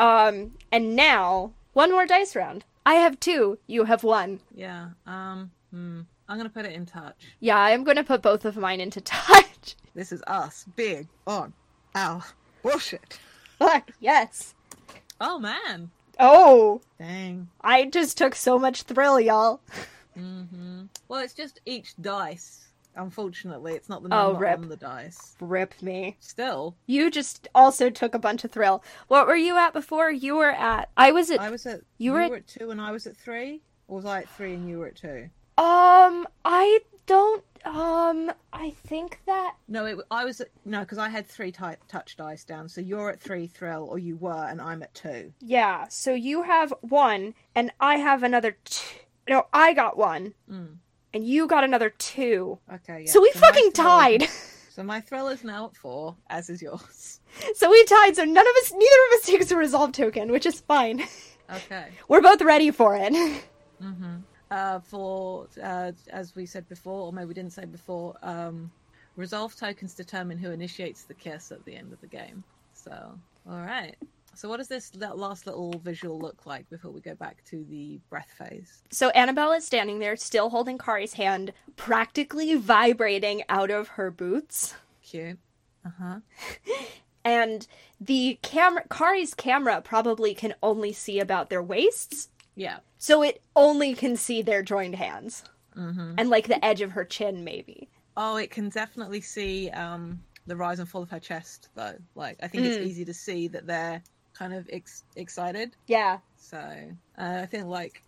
Um, and now one more dice round. I have two. You have one. Yeah. Um. Hmm. I'm gonna put it in touch. Yeah, I'm gonna put both of mine into touch. This is us big on our bullshit. Fuck yes. Oh man. Oh, Dang. I just took so much thrill, y'all. Mm-hmm. Well, it's just each dice. Unfortunately, it's not the Oh, number rip. on the dice. Rip me. Still, You just also took a bunch of thrill. What were you at before? You were at. I was at. I was at You you, were were, at- at two and I was at three, or was I at three and you were at two? Um, I don't. Um, I think that. No, it, I was no because I had three ti touch dice down. So you're at three thrill, or you were, and I'm at two. Yeah, so you have one, and I have another two. No, I got one, Mm. and you got another two. Okay, yeah. So we my fucking tied. So my thrill is now at four, as is yours. so we tied, so none of us, neither of us takes a resolve token, which is fine. Okay. We're both ready for it. Mm-hmm. Uh, for uh, as we said before, or maybe we didn't say before, um, resolve tokens determine who initiates the kiss at the end of the game. So, all right. So, what does this last little visual look like before we go back to the breath phase? So Annabelle is standing there, still holding Kari's hand, practically vibrating out of her boots. Cute. Uh huh. And the camera, Kari's camera probably can only see about their waists, Yeah. so it only can see their joined hands Mm-hmm. and like the edge of her chin, maybe. Oh, it can definitely see um, the rise and fall of her chest, though. Like, I think it's Mm. easy to see that they're kind of ex- excited. Yeah. So uh, I think like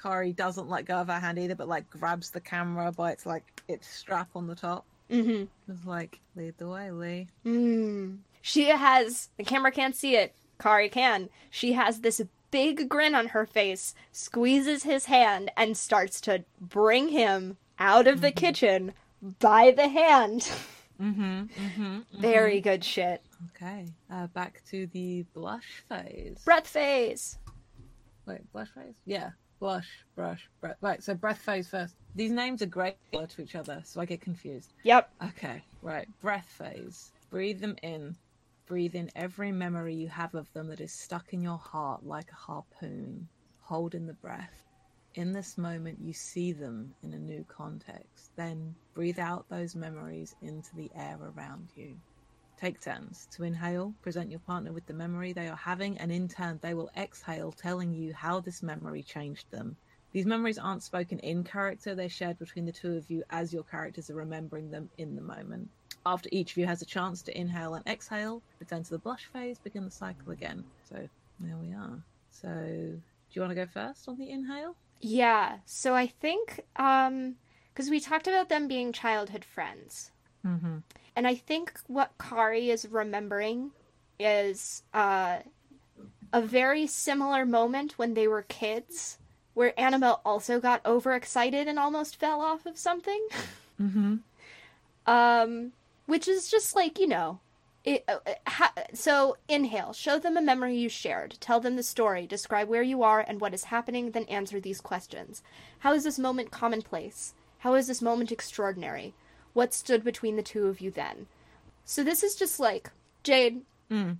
Kari doesn't let go of her hand either, but like grabs the camera by its like its strap on the top. Mm-hmm. It's like lead the way, Lee. Mm. She has the camera can't see it. Kari can. She has this big grin on her face, squeezes his hand, and starts to bring him out of the kitchen by the hand. Mm-hmm. Mm-hmm. Very good shit. Okay. Uh, back to the blush phase. Breath phase. Wait, blush phase? Yeah. Blush, brush, breath. Right, so breath phase first. These names are great to each other, so I get confused. Yep. Okay, right. Breath phase. Breathe them in. Breathe in every memory you have of them that is stuck in your heart like a harpoon. Hold in the breath. In this moment, you see them in a new context. Then breathe out those memories into the air around you. Take turns to inhale, present your partner with the memory they are having, and in turn, they will exhale, telling you how this memory changed them. These memories aren't spoken in character, they're shared between the two of you as your characters are remembering them in the moment. After each of you has a chance to inhale and exhale, return to the blush phase, begin the cycle again. So there we are. So, do you want to go first on the inhale? Yeah. So I think um because we talked about them being childhood friends. Mm-hmm. And I think what Kari is remembering is uh, a very similar moment when they were kids, where Annabelle also got overexcited and almost fell off of something. Mm-hmm. Um, which is just like you know, it. Uh, ha- so inhale, show them a memory you shared, tell them the story, describe where you are and what is happening, then answer these questions. How is this moment commonplace? How is this moment extraordinary? What stood between the two of you then? So this is just like Jade. Mm.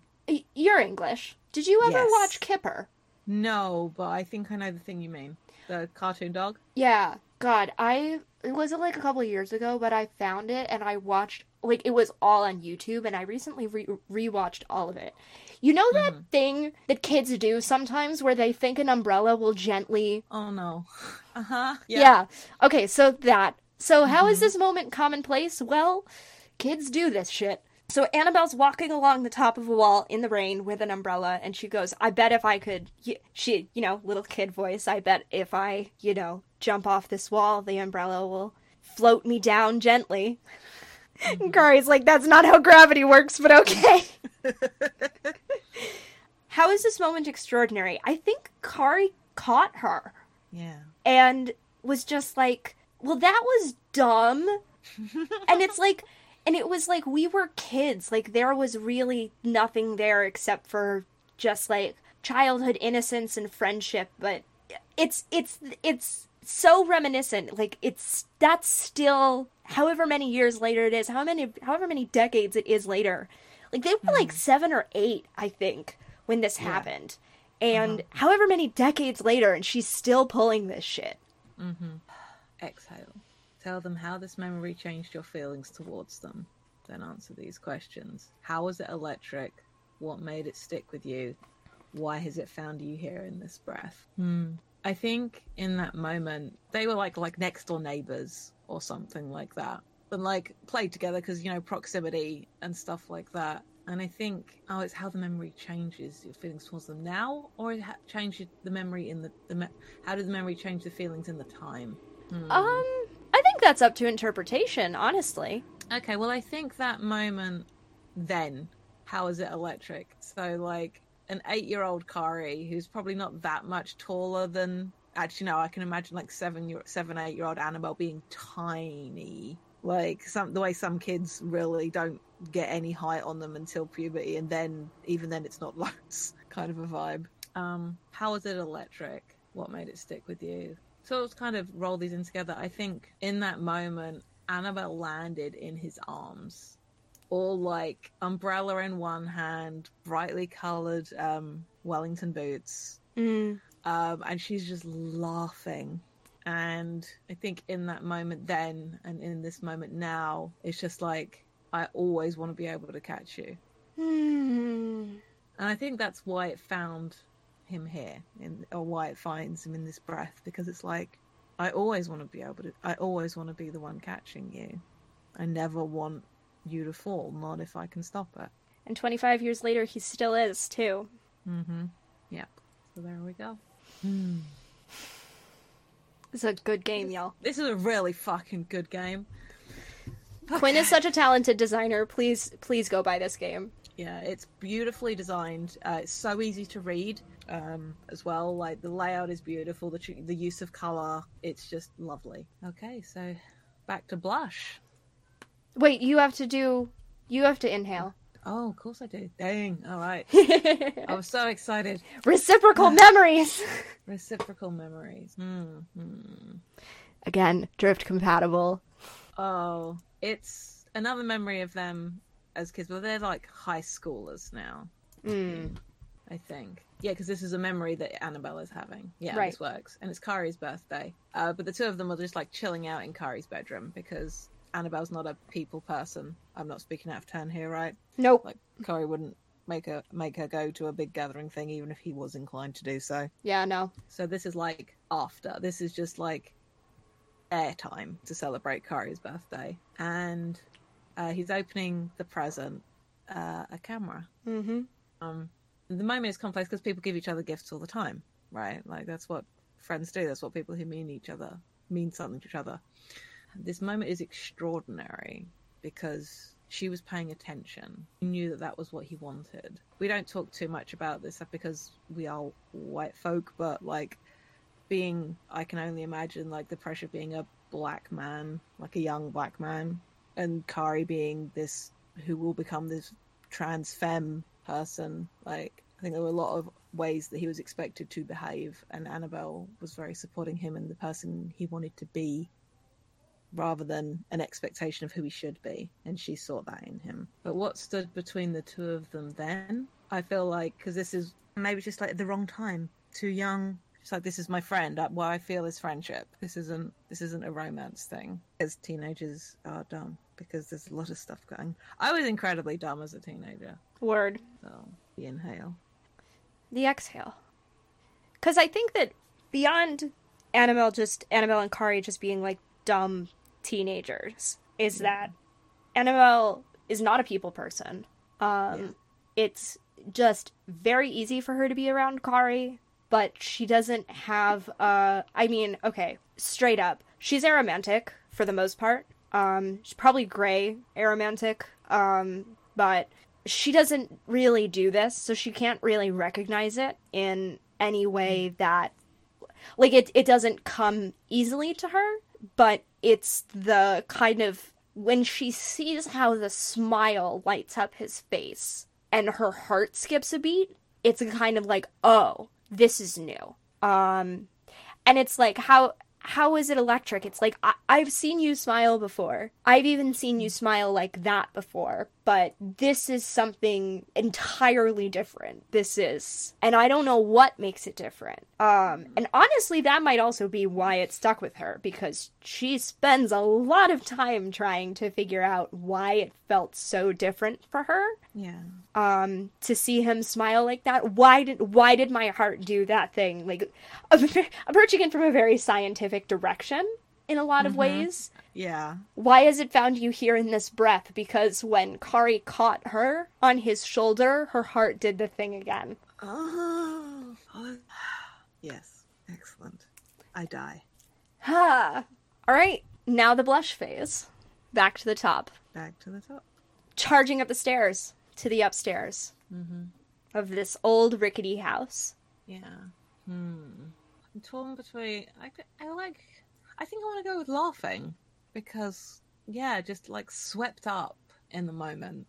You're English. Did you ever Yes. watch Kipper? No, but I think I know the thing you mean. The cartoon dog? Yeah. God, I it wasn't like a couple of years ago, but I found it and I watched like it was all on YouTube and I recently re- rewatched all of it. You know that thing that kids do sometimes where they think an umbrella will gently Oh no. Uh huh. Yeah. Okay, so that. So how is this moment commonplace? Well, kids do this shit. So Annabelle's walking along the top of a wall in the rain with an umbrella, and she goes, "I bet if I could," she, you know, little kid voice. I bet if I, you know, jump off this wall, the umbrella will float me down gently. Mm-hmm. And Kari's like, "That's not how gravity works, but okay." how is this moment extraordinary? I think Kari caught her Yeah. and was just like, well, that was dumb. and it's like, and it was like we were kids. Like there was really nothing there except for just like childhood innocence and friendship. But it's it's it's so reminiscent. Like it's that's still however many years later it is, how many however many decades it is later. Like they were like mm. seven or eight, I think, when this happened. And uh-huh. however many decades later, and she's still pulling this shit. Mm-hmm. Exhale. Tell them how this memory changed your feelings towards them. Then answer these questions. How was it electric? What made it stick with you? Why has it found you here in this breath? Hmm. I think in that moment they were like like next door neighbors or something like that, and like played together because you know proximity and stuff like that. And I think oh, it's how the memory changes your feelings towards them now, or it ha- changed the memory in the, the me- how did the memory change the feelings in the time? Hmm. Um, think that's up to interpretation, honestly. Okay, well, I think that moment then, how is it electric? So, like, an eight year old Kari who's probably not that much taller than. Actually, no, I can imagine like seven year, seven, eight year old Annabelle being tiny. Like, some the way some kids really don't get any height on them until puberty, and then, even then, it's not loads kind of a vibe. Um, how is it electric? What made it stick with you? So let's kind of roll these in together. I think in that moment, Annabelle landed in his arms, all like umbrella in one hand, brightly colored um, Wellington boots, Mm. um, and she's just laughing. And I think in that moment then, and in this moment now, it's just like I always want to be able to catch you. Hmm. And I think that's why it found him here, in, or why it finds him in this breath, because it's like, I always want to be able to, I always want to be the one catching you. I never want you to fall, not if I can stop it. And 25 years later, he still is, too. Mm-hmm. Yep. So there we go. It's a good game, y'all. This is a really fucking good game. Quinn is such a talented designer. Please, please go buy this game. Yeah, it's beautifully designed. Uh, it's so easy to read um, as well. Like the layout is beautiful. The tr- the use of color, it's just lovely. Okay, so back to blush. Wait, you have to do. You have to inhale. Oh, of course I do. Dang. All right. I was so excited. Reciprocal memories. Reciprocal memories. Mm-hmm. Again, drift compatible. Oh, it's another memory of them as kids. Well, they're like high schoolers now. Mm. I think. Yeah, because this is a memory that Annabelle is having. Yeah, Right. this works. And it's Kari's birthday. Uh, but the two of them are just like chilling out in Kari's bedroom because Annabelle's not a people person. I'm not speaking out of turn here, right? Nope. Like Kari wouldn't make her make her go to a big gathering thing even if he was inclined to do so. Yeah, no. So this is like after. This is just like airtime to celebrate Kari's birthday. And uh, he's opening the present, uh, a camera. Mm-hmm. Um, the moment is complex because people give each other gifts all the time, right? Like that's what friends do. That's what people who mean each other mean something to each other. This moment is extraordinary because she was paying attention. She knew that that was what he wanted. We don't talk too much about this because we are white folk, but like being, I can only imagine like the pressure of being a black man, like a young black man, and Kari being this who will become this trans femme person. Like, I think there were a lot of ways that he was expected to behave, and Annabelle was very supporting him and the person he wanted to be rather than an expectation of who he should be. And she saw that in him. But what stood between the two of them then, I feel like, because this is maybe just like the wrong time, too young. It's like this is my friend. Why What I feel is friendship. This isn't. This isn't a romance thing. As teenagers are dumb because there's a lot of stuff going. I was incredibly dumb as a teenager. Word. So the inhale. The exhale. Because I think that beyond Annabelle just Annabelle and Kari just being like dumb teenagers is that Annabelle is not a people person. Um Yeah. it's just very easy for her to be around Kari, but she doesn't have uh I mean, okay, straight up. She's aromantic for the most part. Um she's probably gray aromantic. Um but she doesn't really do this, so she can't really recognize it in any way that like it it doesn't come easily to her, but it's the kind of when she sees how the smile lights up his face and her heart skips a beat, it's a kind of like, "Oh, this is new." Um and it's like how how is it electric? It's like I- I've seen you smile before. I've even seen you smile like that before, but this is something entirely different. This is, and I don't know what makes it different. Um, and honestly, that might also be why it stuck with her because she spends a lot of time trying to figure out why it felt so different for her Yeah. Um to see him smile like that why did why did my heart do that thing like approaching it from a very scientific direction in a lot of ways Yeah. why has it found you here in this breath because when kari caught her on his shoulder her heart did the thing again Oh. oh. Yes. Excellent. I die. ha all right now the blush phase back to the top Back to the top. charging up the stairs to the upstairs of this old rickety house Yeah. Hmm. I'm torn between. I, I like. I think I want to go with laughing because, yeah, just like swept up in the moment,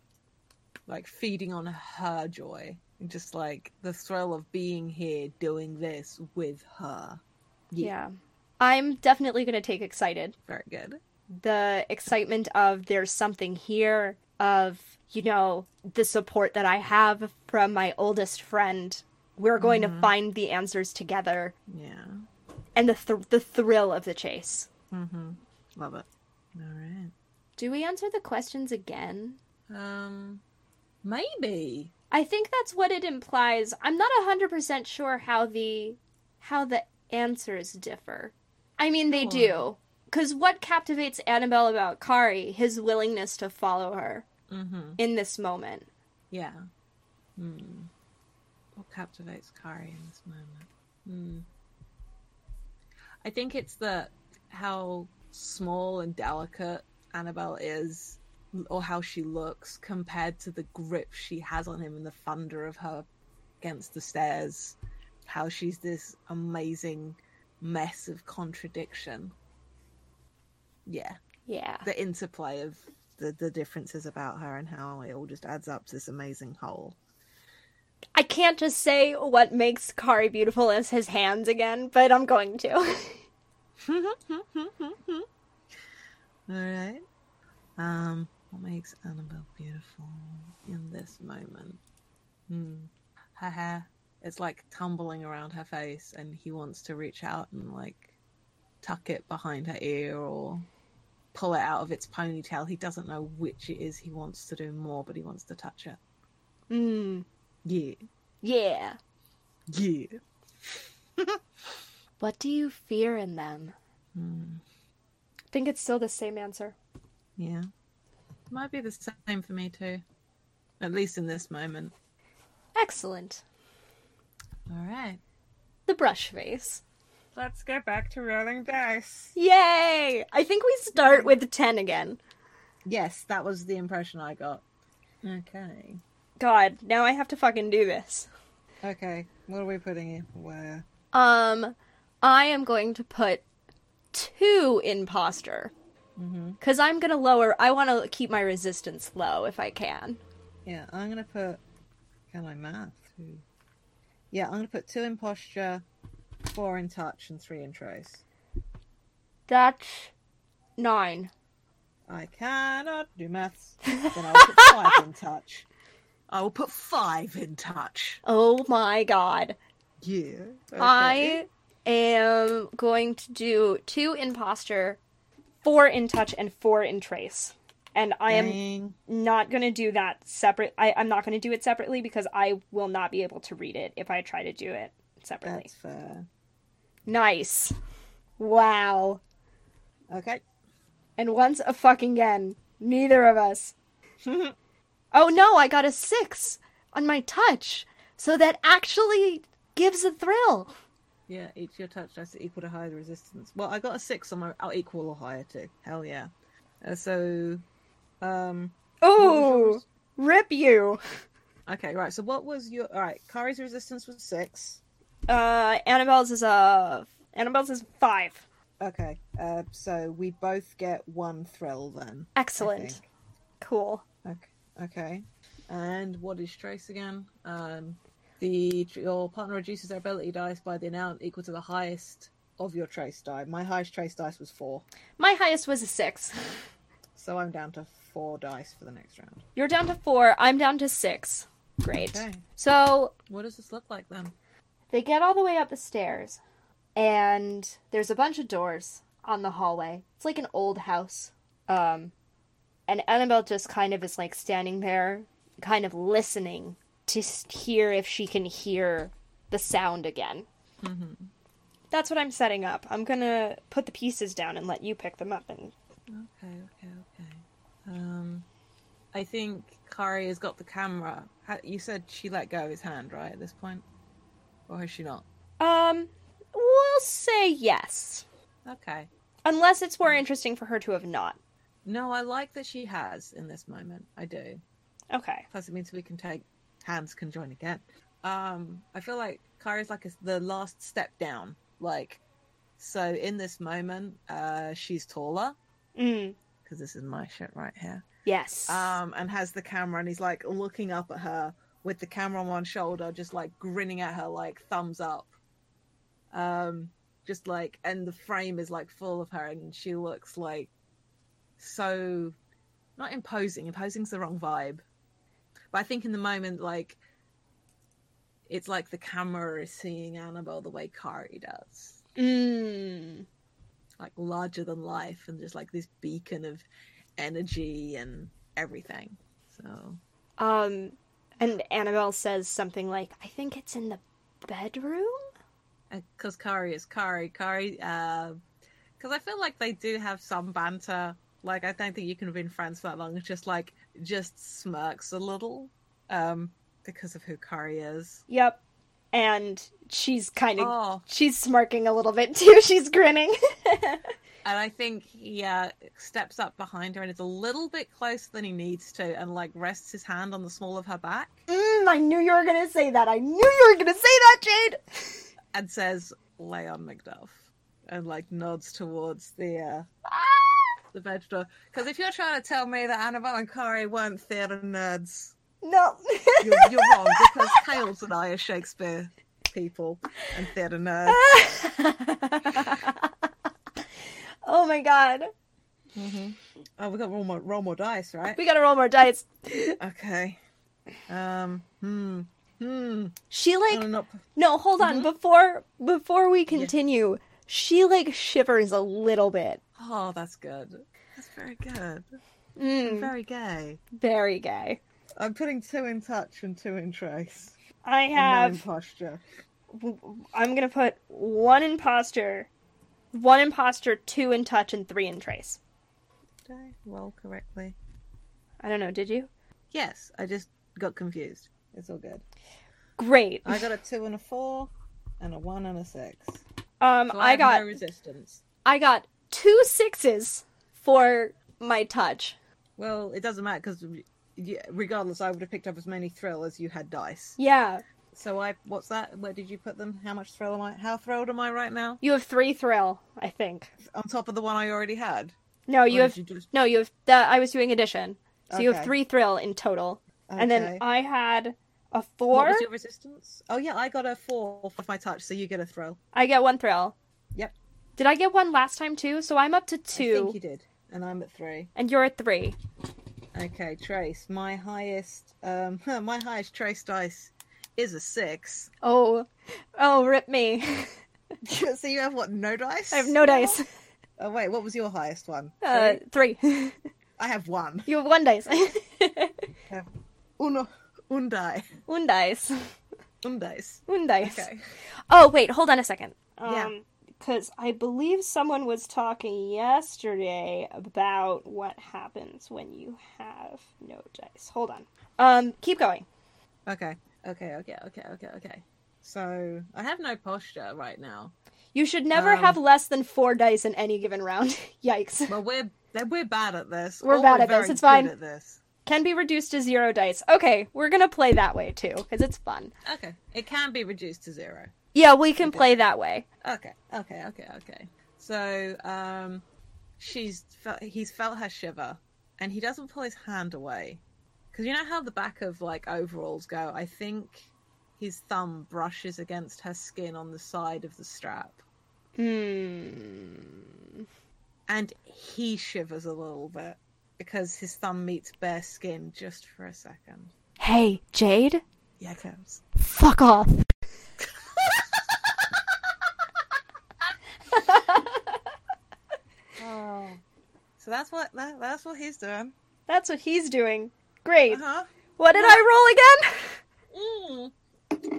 like feeding on her joy, and just like the thrill of being here doing this with her. yeah i'm definitely going to take excited Very good. the excitement of there's something here of you know the support that i have from my oldest friend we're going to find the answers together Yeah. and the th- the thrill of the chase Mm-hmm. Love it. All right. do we answer the questions again Um. Maybe. i think that's what it implies i'm not 100% sure how the how the answers differ i mean they do because what captivates annabelle about kari his willingness to follow her Mm-hmm. in this moment Yeah. Hmm. What captivates Kari in this moment? Hmm. I think it's the how small and delicate Annabelle is, or how she looks compared to the grip she has on him and the thunder of her against the stairs. How she's this amazing mess of contradiction. Yeah, Yeah. the interplay of the the differences about her and how it all just adds up to this amazing whole. I can't just say what makes Kari beautiful is his hands again, but I'm going to. All right. Um, what makes Annabelle beautiful in this moment? Hmm. Her hair is like tumbling around her face, and he wants to reach out and like tuck it behind her ear or pull it out of its ponytail. He doesn't know which it is he wants to do more, but he wants to touch it. mm, Yeah. yeah. Yeah. What do you fear in them? Hmm. I think it's still the same answer. Yeah. Might be the same for me too. At least in this moment. Excellent. All right. The brush face. Let's get back to rolling dice. Yay! I think we start with 10 again. Yes, that was the impression I got. Okay. God, now I have to fucking do this. Okay. What are we putting in? Where? Um, I am going to put two imposter. Mm-hmm. Because I'm going to lower, I want to keep my resistance low if I can. Yeah, I'm gonna put. Can I math? Yeah, I'm gonna put two in posture, four in touch, and three in trace. That's nine. I cannot do maths. then I will put five in touch. I will put five in touch. Oh my god. Yeah. Okay. I am going to do two imposter, four in touch, and four in trace. And I am Dang. not going to do that separate. I, I'm not going to do it separately because I will not be able to read it if I try to do it separately. That's fair. Nice. Wow. Okay. And once a fucking again, neither of us. oh no, I got a six on my touch. So that actually gives a thrill. Yeah, each your touch dice equal to higher resistance. Well, I got a six on my. I'll equal or higher too. Hell yeah. Uh, so, um, Oh, rip you. okay, right. So what was your? All right, Kari's resistance was six. Uh, Annabelle's is a Annabelle's is five. Okay, uh, so we both get one thrill then. Excellent. Cool. Okay. Okay. And what is trace again? Um, the your partner reduces their ability dice by the amount equal to the highest of your trace die. My highest trace dice was four, My highest was a six. so I'm down to four dice for the next round. You're down to four. I'm down to six. Great. Okay. So What does this look like then? They get all the way up the stairs, and there's a bunch of doors on the hallway. It's like an old house. Um, and Annabelle just kind of is like standing there, kind of listening to hear if she can hear the sound again. Mm-hmm. That's what I'm setting up. I'm gonna put the pieces down and let you pick them up. And Okay, okay, okay. Um, I think Kari has got the camera. You said she let go of his hand, right? At this point, or has she not? um, we'll say yes, Okay. unless it's more interesting for her to have not. No, I like that she has in this moment. I do. Okay. Plus, it means we can take hands can join again. Um, I feel like Kari's like a, the last step down. Like, so in this moment, uh, she's taller Mm. because this is my shit right here. Yes. um, and has the camera, and he's like looking up at her with the camera on one shoulder, just like grinning at her, like thumbs up. Um, just like, and the frame is like full of her, and she looks like so not imposing. Imposing's the wrong vibe, but I think in the moment, like it's like the camera is seeing Annabelle the way Kari does Mm. like larger than life and just like this beacon of energy and everything. So Um, and Annabelle says something like, "I think it's in the bedroom." because Kari is Kari, Kari, because I feel like they do have some banter. Like I don't think you can have been friends for that long. It's just like just smirks a little, um, because of who Kari is. Yep. and she's kind of Oh. she's smirking a little bit too. She's grinning. And I think he uh, steps up behind her and is a little bit closer than he needs to, and like rests his hand on the small of her back mm, I knew you were gonna say that. I knew you were gonna say that, Jade. and says, "Leon Macduff," and like nods towards the uh, the veg door. Because if you're trying to tell me that Annabelle and Kari weren't theatre nerds, No. you're, you're wrong. Because Kales and I are Shakespeare people and theatre nerds. oh my god. Mm-hmm. Oh, we got roll more, roll more dice, right? We gotta roll more dice. Okay. Um. Hmm. Hmm. She like No, not. no, hold on. Mm-hmm. Before before we continue, she like shivers a little bit. Oh, that's good. That's very good. Mm, Very gay. very gay. I'm putting two in touch and two in trace. I in have posture. I'm gonna put one imposter, one imposter, two in touch, and three in trace. Did I roll correctly? I don't know. Did you? Yes, I just got confused. It's all good. Great. I got a two and a four, and a one and a six. Um, So I, have got no resistance. I got two sixes for my touch. Well, it doesn't matter because regardless, I would have picked up as many thrill as you had dice. Yeah, So I, what's that? Where did you put them? How much thrill am I? How thrilled am I right now? you have three thrill. I think. On top of the one I already had. No, you have you just- no. You have. The, I was doing addition, so you have three thrill in total. And then I had a What four. was your resistance? Oh yeah, I got a four for my touch, so you get a thrill. I get one thrill. Yep. Did I get one last time too? So I'm up to two. I think you did, and I'm at three. and you're at three. Okay, Trace. My highest, um, my highest Trace dice is a six. Oh, oh, rip me. so you have what? No dice? I have no dice. Oh wait, what was your highest one? Uh, Three? three. I have one. you have one dice. Uno, un die, one dice. un dice. One dice. Okay. Oh wait, hold on a second. Yeah. Um, because I believe someone was talking yesterday about what happens when you have no dice. Hold on. Um, keep going. Okay. Okay. Okay. Okay. Okay. Okay. So I have no posture right now. You should never Um, have less than four dice in any given round. Yikes. Well, we're we're bad at this. We're or bad at this, it's fine. At this. Can be reduced to zero dice. Okay, we're gonna play that way too, because it's fun. Okay. It can be reduced to zero. Yeah, we can play that way. Okay, okay, okay, okay. So, um, she's felt, he's felt her shiver, and he doesn't pull his hand away, because you know how the back of like overalls go. I think his thumb brushes against her skin on the side of the strap, Hmm. and he shivers a little bit because his thumb meets bare skin just for a second. Hey, Jade. Yeah, comes. Fuck off. Oh, so that's what that, that's what he's doing. That's what he's doing. Great. Uh huh. What did I roll again?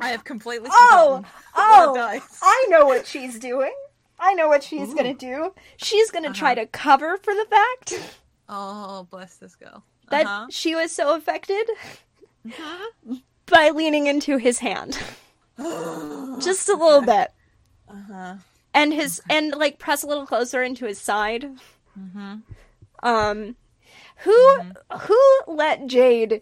I have completely Oh, oh. I know what she's doing. I know what she's gonna do. She's gonna try to cover for the fact Oh, bless this girl. that Uh-huh. she was so affected Uh-huh. by leaning into his hand. Just a little bit. Uh-huh. And his and like press a little closer into his side. Mm-hmm. Um who mm-hmm. who let Jade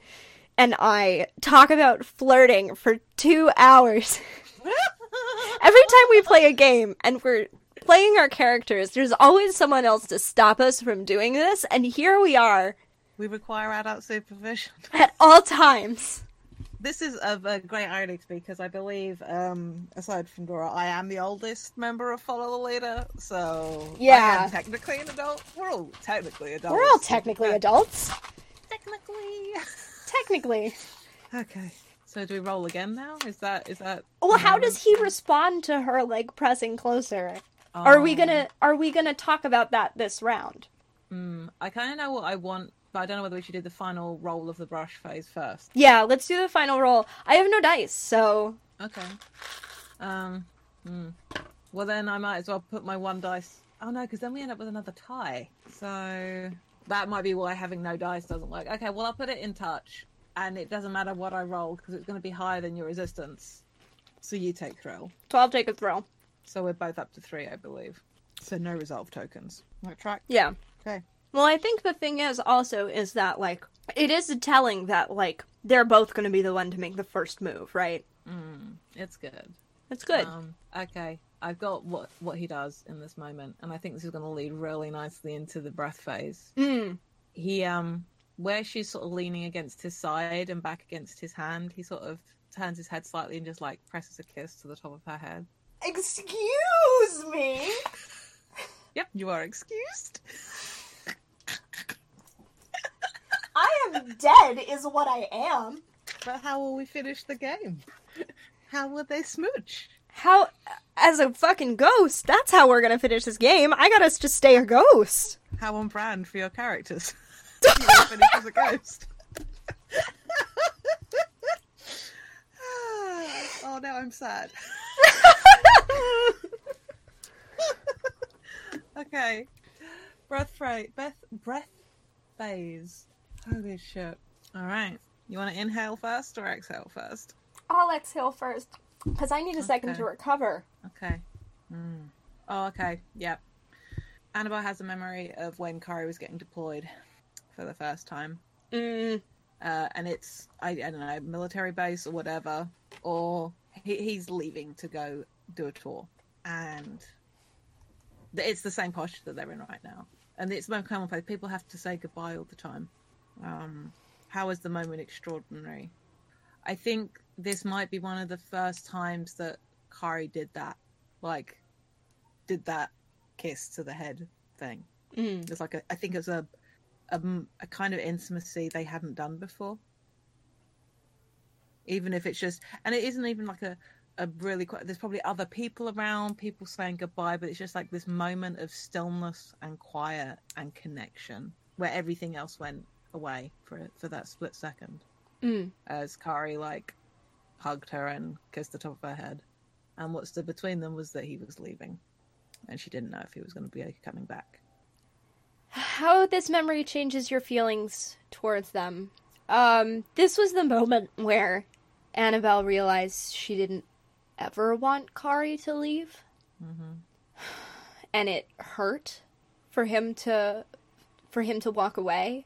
and I talk about flirting for 2 hours? Every time we play a game and we're playing our characters, there's always someone else to stop us from doing this, and here we are we require adult supervision. at all times. This is of a great irony to me because I believe, um, aside from Dora, I am the oldest member of Follow the Leader, so yeah, I Yeah. am technically an adult. We're all technically adults. We're all technically adults. Technically. Technically. okay. So do we roll again now? Is that is that? Well, how does he respond to her like pressing closer? Are we Oh. gonna are we gonna talk about that this round? Hmm, I kind of know what I want, but I don't know whether we should do the final roll of the brush phase first. Yeah, let's do the final roll. I have no dice, so Okay. Um. Hmm. Well, then I might as well put my one dice. Oh no, because then we end up with another tie. So that might be why having no dice doesn't work. Okay. Well, I'll put it in touch, and it doesn't matter what I roll because it's going to be higher than your resistance. So you take thrill. 12 take a thrill. So we're both up to three, I believe. So no resolve tokens. Right track. Yeah. Okay. Well, I think the thing is also is that like it is telling that like they're both going to be the one to make the first move, right? Mm, it's good. It's good. Um, okay, I've got what what he does in this moment, and I think this is going to lead really nicely into the breath phase. mm. He um, where she's sort of leaning against his side and back against his hand, he sort of turns his head slightly and just like presses a kiss to the top of her head. Excuse me. Yep, you are excused. I am dead is what I am. But how will we finish the game? How will they smooch? How as a fucking ghost, that's how we're going to finish this game. I got to just stay a ghost. How on brand for your characters? you finish as a ghost. oh, now I'm sad. okay. Breath phase. Breath, breath phase. Holy shit. All right. You want to inhale first or exhale first? I'll exhale first cuz I need a second to recover. Okay. Mm. Oh, okay. Yep. Annabelle has a memory of when Kari was getting deployed for the first time. Mm. Uh, and it's, I, I don't know, military base or whatever. Or he, he's leaving to go do a tour. And it's the same posture that they're in right now. And it's more commonplace. People have to say goodbye all the time. Um, how is the moment extraordinary? I think this might be one of the first times that Kari did that. Like, did that kiss to the head thing. Mm. It's like a, I think it was a kind of intimacy they hadn't done before. Even if it's just, and it isn't even like a, a really quite. There's probably other people around, people saying goodbye, but it's just like this moment of stillness and quiet and connection where everything else went away for for that split second Mm. as Kari like hugged her and kissed the top of her head. And what stood between them was that he was leaving, and she didn't know if he was going to be coming back. how this memory changes your feelings towards them. Um, this was the moment where Annabelle realized she didn't ever want Kari to leave, hmm and it hurt for him to for him to walk away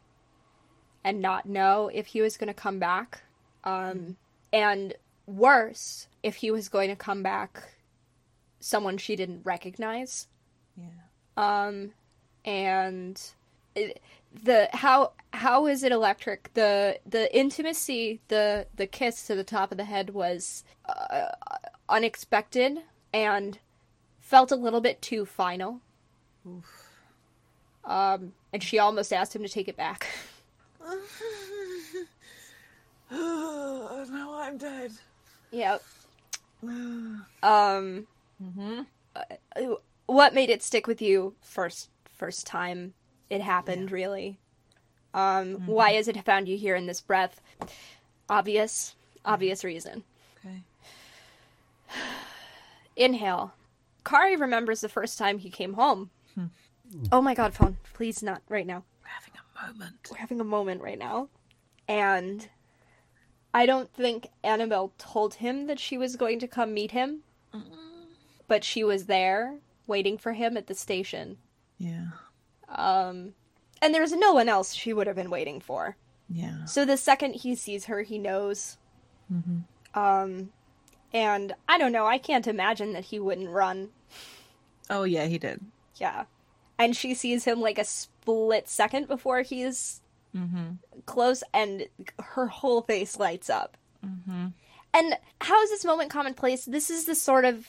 and not know if he was going to come back. Um, and worse, if he was going to come back, someone she didn't recognize. Yeah. um and it, the how how is it electric the the intimacy the the kiss to the top of the head was uh, unexpected and felt a little bit too final Oof. um and she almost asked him to take it back oh, now I'm dead. yep. Hmm um what made it stick with you first first time it happened really? Um why has it found you here in this breath? Obvious obvious reason. Okay. inhale. Kari remembers the first time he came home. Oh my god phone. Please not right now. We're having a moment. we're having a moment right now and i don't think annabelle told him that she was going to come meet him but she was there waiting for him at the station Yeah. Um, and there's no one else she would have been waiting for. Yeah. So the second he sees her, he knows. hmm Um, and I don't know. I can't imagine that he wouldn't run. Oh yeah, he did. Yeah. And she sees him like a split second before he's hmm close, and her whole face lights up. hmm And how is this moment commonplace? This is the sort of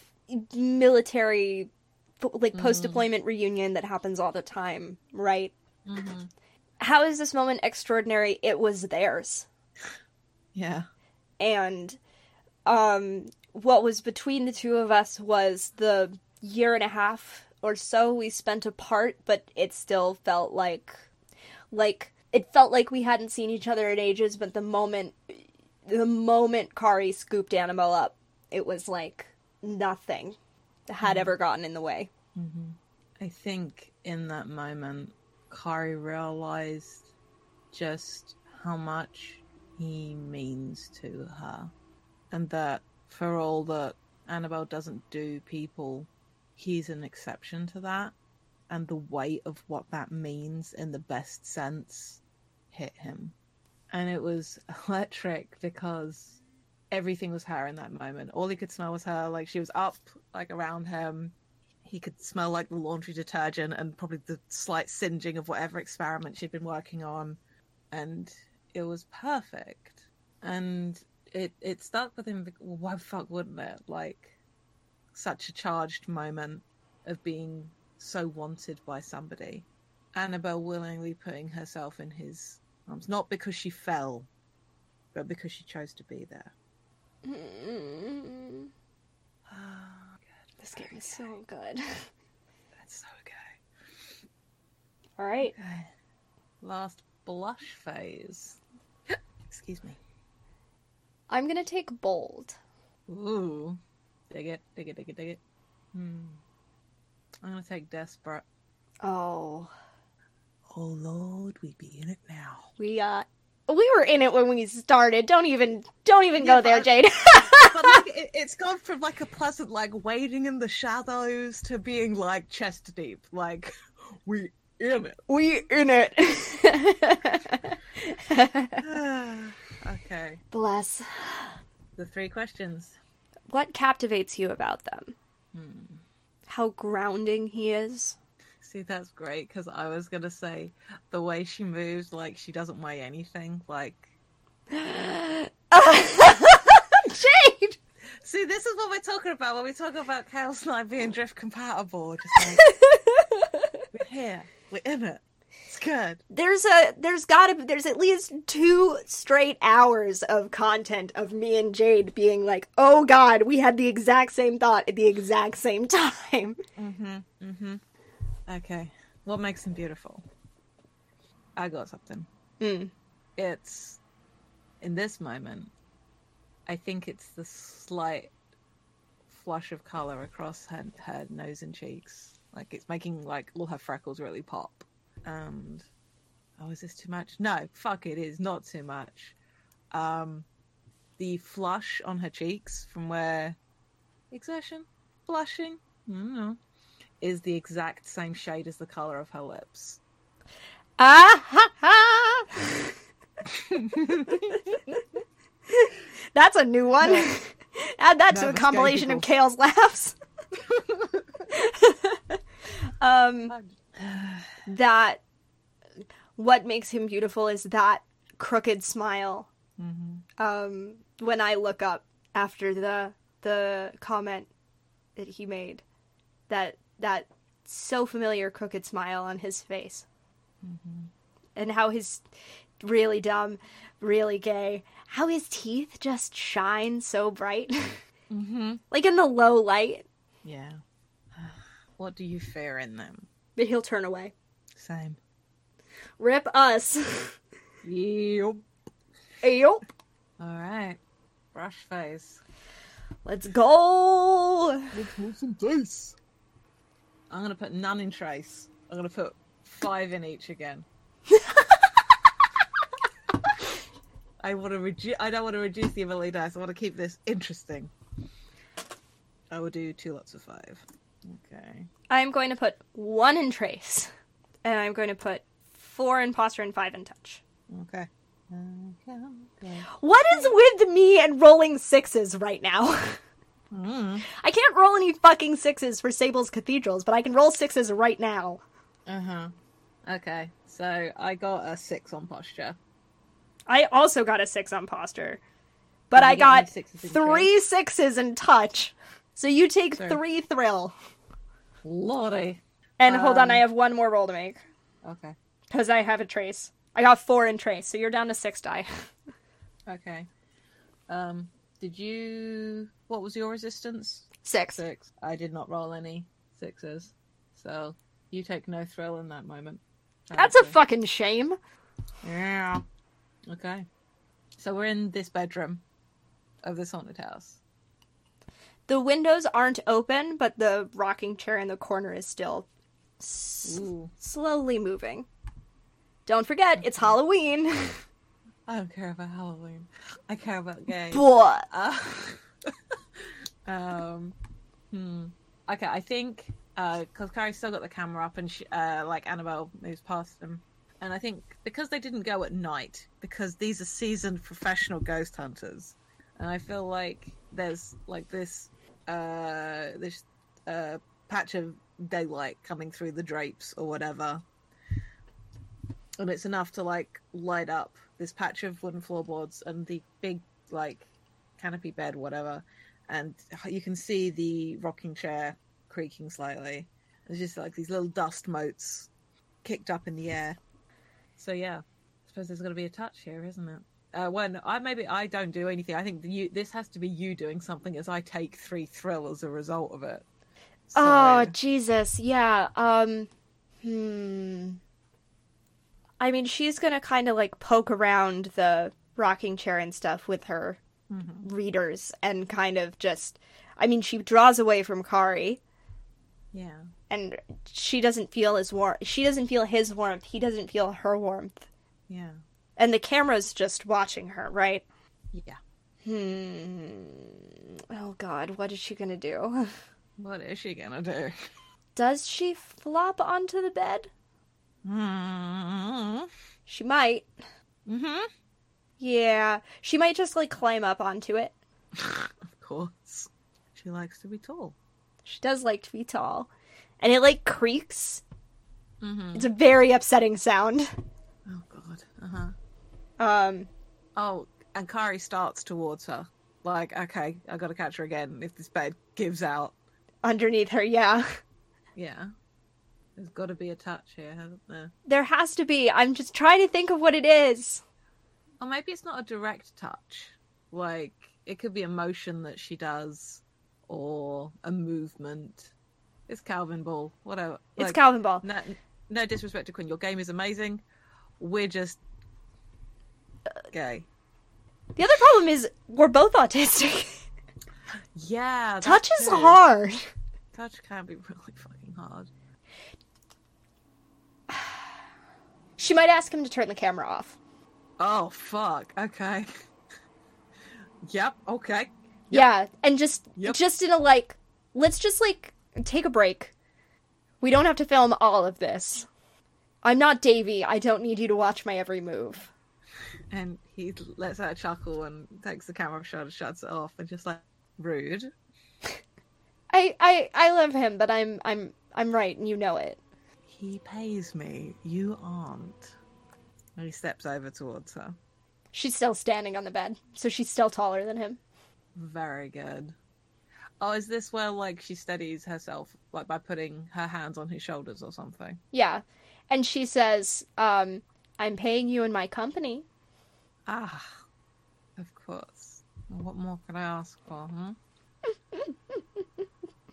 military, like post deployment reunion that happens all the time, right? hmm How is this moment extraordinary? It was theirs. Yeah. and um what was between the two of us was the year and a half or so we spent apart but it still felt like like it felt like we hadn't seen each other in ages but the moment the moment Kari scooped Annabelle up it was like nothing had mm-hmm. ever gotten in the way. Mm-hmm. I think in that moment, Kari realized just how much he means to her, and that for all that Annabelle doesn't do people, he's an exception to that. And the weight of what that means in the best sense hit him. And it was electric because everything was her in that moment. All he could smell was her. Like she was up, like around him. He could smell like the laundry detergent and probably the slight singeing of whatever experiment she'd been working on. And it was perfect. And it it stuck with him. Well, why the fuck wouldn't it? Like such a charged moment of being so wanted by somebody. Annabelle willingly putting herself in his arms, not because she fell, but because she chose to be there. Mm, Ah, this game is so good. That's so okay. All right. Okay. Last blush phase. Excuse me. I'm going to take bold. Ooh. Dig it, dig it, dig it, dig it. Hmm. I'm gonna take desperate. Oh. Oh Lord, we be in it now. We uh we were in it when we started. Don't even don't even go Yeah, there, Jade. but like it, it's gone from like a pleasant like waiting in the shadows to being like chest deep like we in it we in it. okay Bless. the three questions What captivates you about them? Hmm. How grounding he is. see that's great because i was gonna say the way she moves like she doesn't weigh anything like Jade. see this is what we're talking about when we talk about chaos i being drift compatible like we're here we're in it good there's a there's gotta be there's at least two straight hours of content of me and Jade being like, oh god, we had the exact same thought at the exact same time. Mm-hmm. Mm-hmm. Okay. What makes him beautiful? I got something. Mm. It's in this moment. I think it's the slight flush of color across her, her nose and cheeks. Like it's making like all her freckles really pop. And oh, is this too much? No, fuck it is not too much. Um, the flush on her cheeks from where exertion, blushing, I don't know, is the exact same shade as the color of her lips. Ah ha ha! That's a new one. Add that to No, a compilation of Kale's laughs. um, that what makes him beautiful is that crooked smile. Mm-hmm. Um, when I look up after the the comment that he made, that that so familiar crooked smile on his face, and how his really dumb, really gay, how his teeth just shine so bright, Mm-hmm. like in the low light. Yeah. What do you fear in them? But he'll turn away. Same. Rip us. Yep. Yup. All right. Blush phase. Let's go. Let's move some dice. I'm gonna put none in trace. I'm gonna put five in each again. I want to reduce. I don't want to reduce the ability dice. I want to keep this interesting. I will do two lots of five. Okay. I'm going to put one in trace, and I'm going to put four in posture and five in touch. Okay. Okay. What is with me and rolling sixes right now? Mm. I can't roll any fucking sixes for Sable's cathedrals, but I can roll sixes right now. Uh huh. Okay. So I got a six on posture. I also got a six on posture, but I got sixes three sixes in touch. So you take Sorry. three thrill. Lordy. And hold on, Um, I have one more roll to make Okay. because I have a trace. I got four in trace, so you're down to six die. Okay. Um. Did you? What was your resistance? Six. Six. I did not roll any sixes, so you take no thrill in that moment. That's a fucking shame. Yeah. Okay. So we're in this bedroom of this haunted house. The windows aren't open, but the rocking chair in the corner is still s- slowly moving. Don't forget, it's Halloween. I don't care about Halloween. I care about games. What? Uh, Um, hmm. Okay, I think because Kari's still got the camera up, and she, uh, like Annabelle moves past them, and I think because they didn't go at night, because these are seasoned professional ghost hunters, and I feel like there's like this uh this uh patch of daylight coming through the drapes or whatever, and it's enough to like light up this patch of wooden floorboards and the big like canopy bed, whatever, and you can see the rocking chair creaking slightly. There's just like these little dust motes kicked up in the air. So yeah, I suppose there's going to be a touch here, isn't it? Uh, when I maybe I don't do anything. I think you this has to be you doing something as I take three thrill as a result of it. So, Oh Jesus, yeah. Um, hmm. I mean, she's gonna kind of like poke around the rocking chair and stuff with her mhm. readers and kind of just. I mean, she draws away from Kari, yeah, and she doesn't feel his warmth. She doesn't feel his warmth. He doesn't feel her warmth. yeah, And the camera's just watching her, right? yeah. Hmm. Oh God, what is she gonna do? What is she gonna do? Does she flop onto the bed? Mm-hmm. She might. mm-hmm. Yeah, she might just like climb up onto it. of course, she likes to be tall. She does like to be tall. And it like creaks. Mm-hmm. It's a very upsetting sound. Oh god. Uh huh. Um Oh, and Kari starts towards her. Like, okay, I gotta catch her again if this bed gives out. underneath her, yeah. Yeah. There's gotta be a touch here, hasn't there? There has to be. I'm just trying to think of what it is. Or maybe it's not a direct touch. Like, it could be a motion that she does, or a movement. It's Calvinball, whatever. It's Calvinball. No, no disrespect to Quinn. Your game is amazing. We're just gay. The other problem is we're both autistic. Yeah. Touch is true. hard. Touch can be really fucking hard. She might ask him to turn the camera off. Oh fuck. Okay. yep. Okay. Yeah, and just Yep. just in a like let's just like take a break. We don't have to film all of this. I'm not Davy. I don't need you to watch my every move. And he lets out a chuckle and takes the camera shot and shuts it off and just like rude. I I I love him, but I'm I'm I'm right and you know it. He pays me. You aren't. And he steps over towards her. She's still standing on the bed, so she's still taller than him. Very good. Oh, is this where like she steadies herself, like by putting her hands on his shoulders or something? Yeah. And she says, um, I'm paying you in my company. Ah, of course. What more could I ask for? Hmm?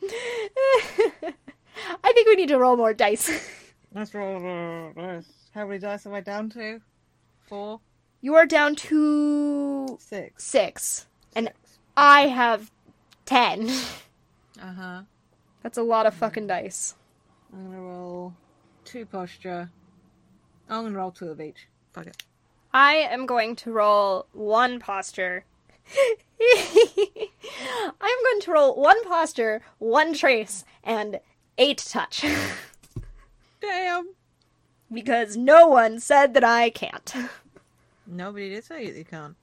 I think we need to roll more dice. Let's roll the dice. How many dice am I down to? Four, you are down to six. six, and Six. I have ten. Uh huh. That's a lot of fucking dice. I'm gonna roll two posture. I'm gonna roll two of each. Fuck it. I am going to roll one posture. I'm going to roll one posture, one trace, and eight touch. Damn. because no one said that I can't. Nobody did say you can't.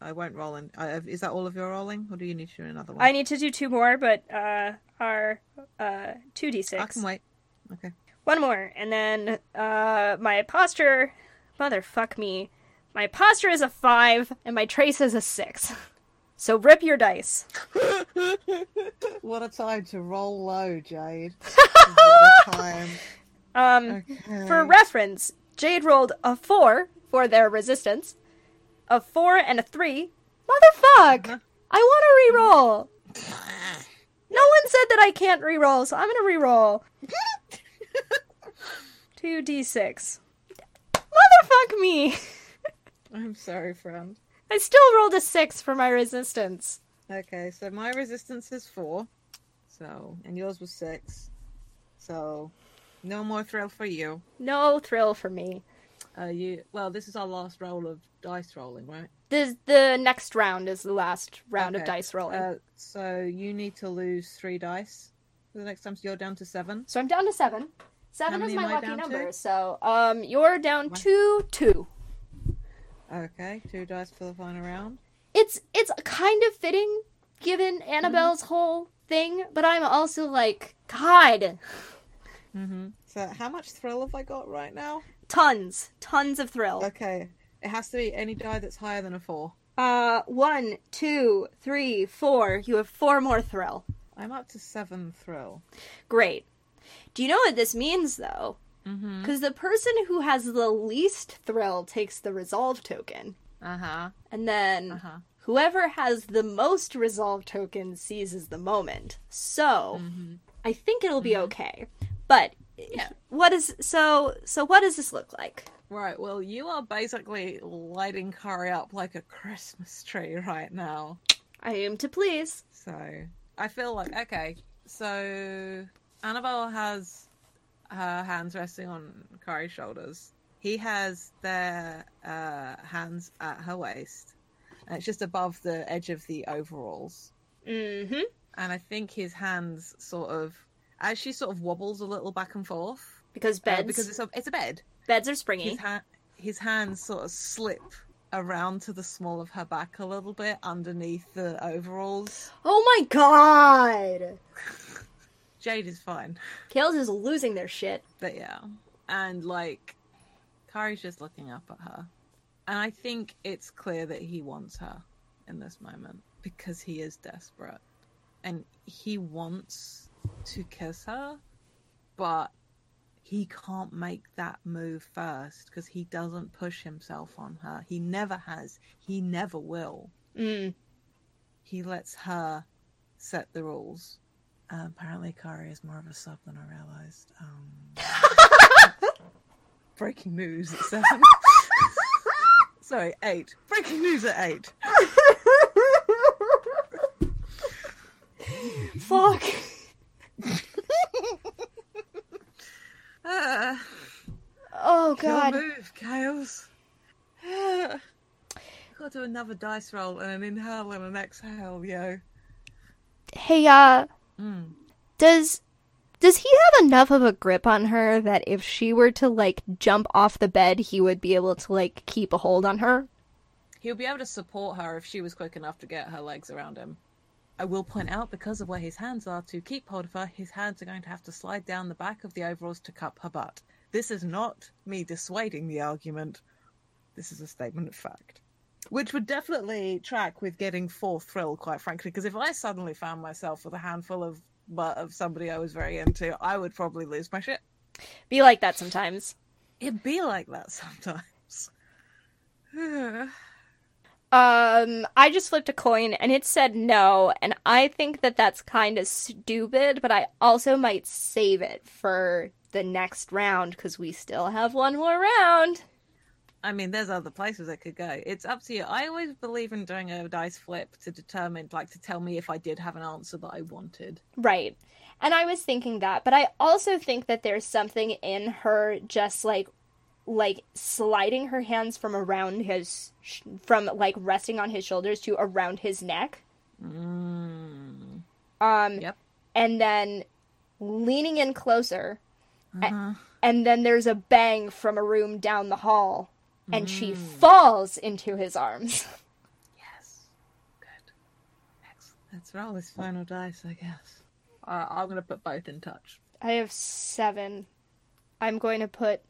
I won't roll in. Uh, is that all of your rolling, or do you need to do another one? I need to do two more, but uh, are uh, two d six. can wait. Okay. One more, and then uh, my posture. Motherfuck me. My posture is a five, and my trace is a six. So rip your dice. what a time to roll low, Jade. what a time. Um, Okay. for reference, Jade rolled a four for their resistance, a four and a three. Motherfuck! Uh-huh. I want to re-roll. No one said that I can't re-roll, so I'm gonna re-roll. Two d six. Motherfuck me! I'm sorry, friend. I still rolled a six for my resistance. Okay, so my resistance is four. So, and yours was six. So, no more thrill for you. No thrill for me. Uh, you well, this is our last roll of dice rolling, right? The the next round is the last round of dice rolling. Uh, so you need to lose three dice for the next time. So you're down to seven. so I'm down to seven. Seven is my lucky down to? number. So um, you're down One. to two. Okay, two dice for the final round. It's it's kind of fitting given Mm-hmm. Annabelle's whole thing, but I'm also like, God, Mm-hmm. So how much thrill have I got right now? tons, tons of thrill. Okay, it has to be any die that's higher than a four. Uh, one, two, three, four. You have four more thrill. I'm up to seven thrill. Great. Do you know what this means, though? Mm-hmm. Because the person who has the least thrill takes the resolve token, Uh huh. and then Uh huh. whoever has the most resolve tokens seizes the moment. So Mm-hmm. I think it'll be okay. But Yeah. what is so? So what does this look like? Right. Well, you are basically lighting Kari up like a Christmas tree right now. I am to please. So I feel like okay. So Annabelle has her hands resting on Kari's shoulders. He has their uh, hands at her waist, and it's just above the edge of the overalls. Mm-hmm. And I think his hands sort of, as she sort of wobbles a little back and forth, Because uh, because it's a it's a bed. beds are springy. His ha- his hands sort of slip around to the small of her back a little bit underneath the overalls. Oh my god! Jade is fine. Kales is losing their shit. But yeah. And like Kari's just looking up at her. And I think it's clear that he wants her in this moment because he is desperate. And he wants to kiss her, but he can't make that move first because he doesn't push himself on her. He never has. He never will. Mm. He lets her set the rules. Uh, apparently, Kari is more of a sub than I realized. Um, breaking news at seven. Sorry, eight. Breaking news at eight. Fuck. Ah, Oh god. move, Chaos. Got to do another dice roll and an inhale and an exhale, yo. Hey, uh, Mm. does does he have enough of a grip on her that if she were to like jump off the bed, he would be able to like keep a hold on her? He'll be able to support her if she was quick enough to get her legs around him. I will point out, because of where his hands are, to keep hold of her, his hands are going to have to slide down the back of the overalls to cup her butt. This is not me dissuading the argument. This is a statement of fact. Which would definitely track with getting four thrill, quite frankly, because if I suddenly found myself with a handful of butt of somebody I was very into, I would probably lose my shit. Be like that sometimes. It'd be like that sometimes. Um, I just flipped a coin and it said no, and I think that that's kind of stupid, but I also might save it for the next round because we still have one more round. I mean, there's other places it could go. It's up to you. I always believe in doing a dice flip to determine, like, to tell me if I did have an answer that I wanted. Right. And I was thinking that, but I also think that there's something in her just like like sliding her hands from around his sh- from like resting on his shoulders to around his neck. Mm. Um Yep. and then leaning in closer Uh-huh. and then there's a bang from a room down the hall and she falls into his arms. Yes. Good. Excellent. Let's roll this final dice, I guess. Uh, I'm going to put both in touch. I have 7. I'm going to put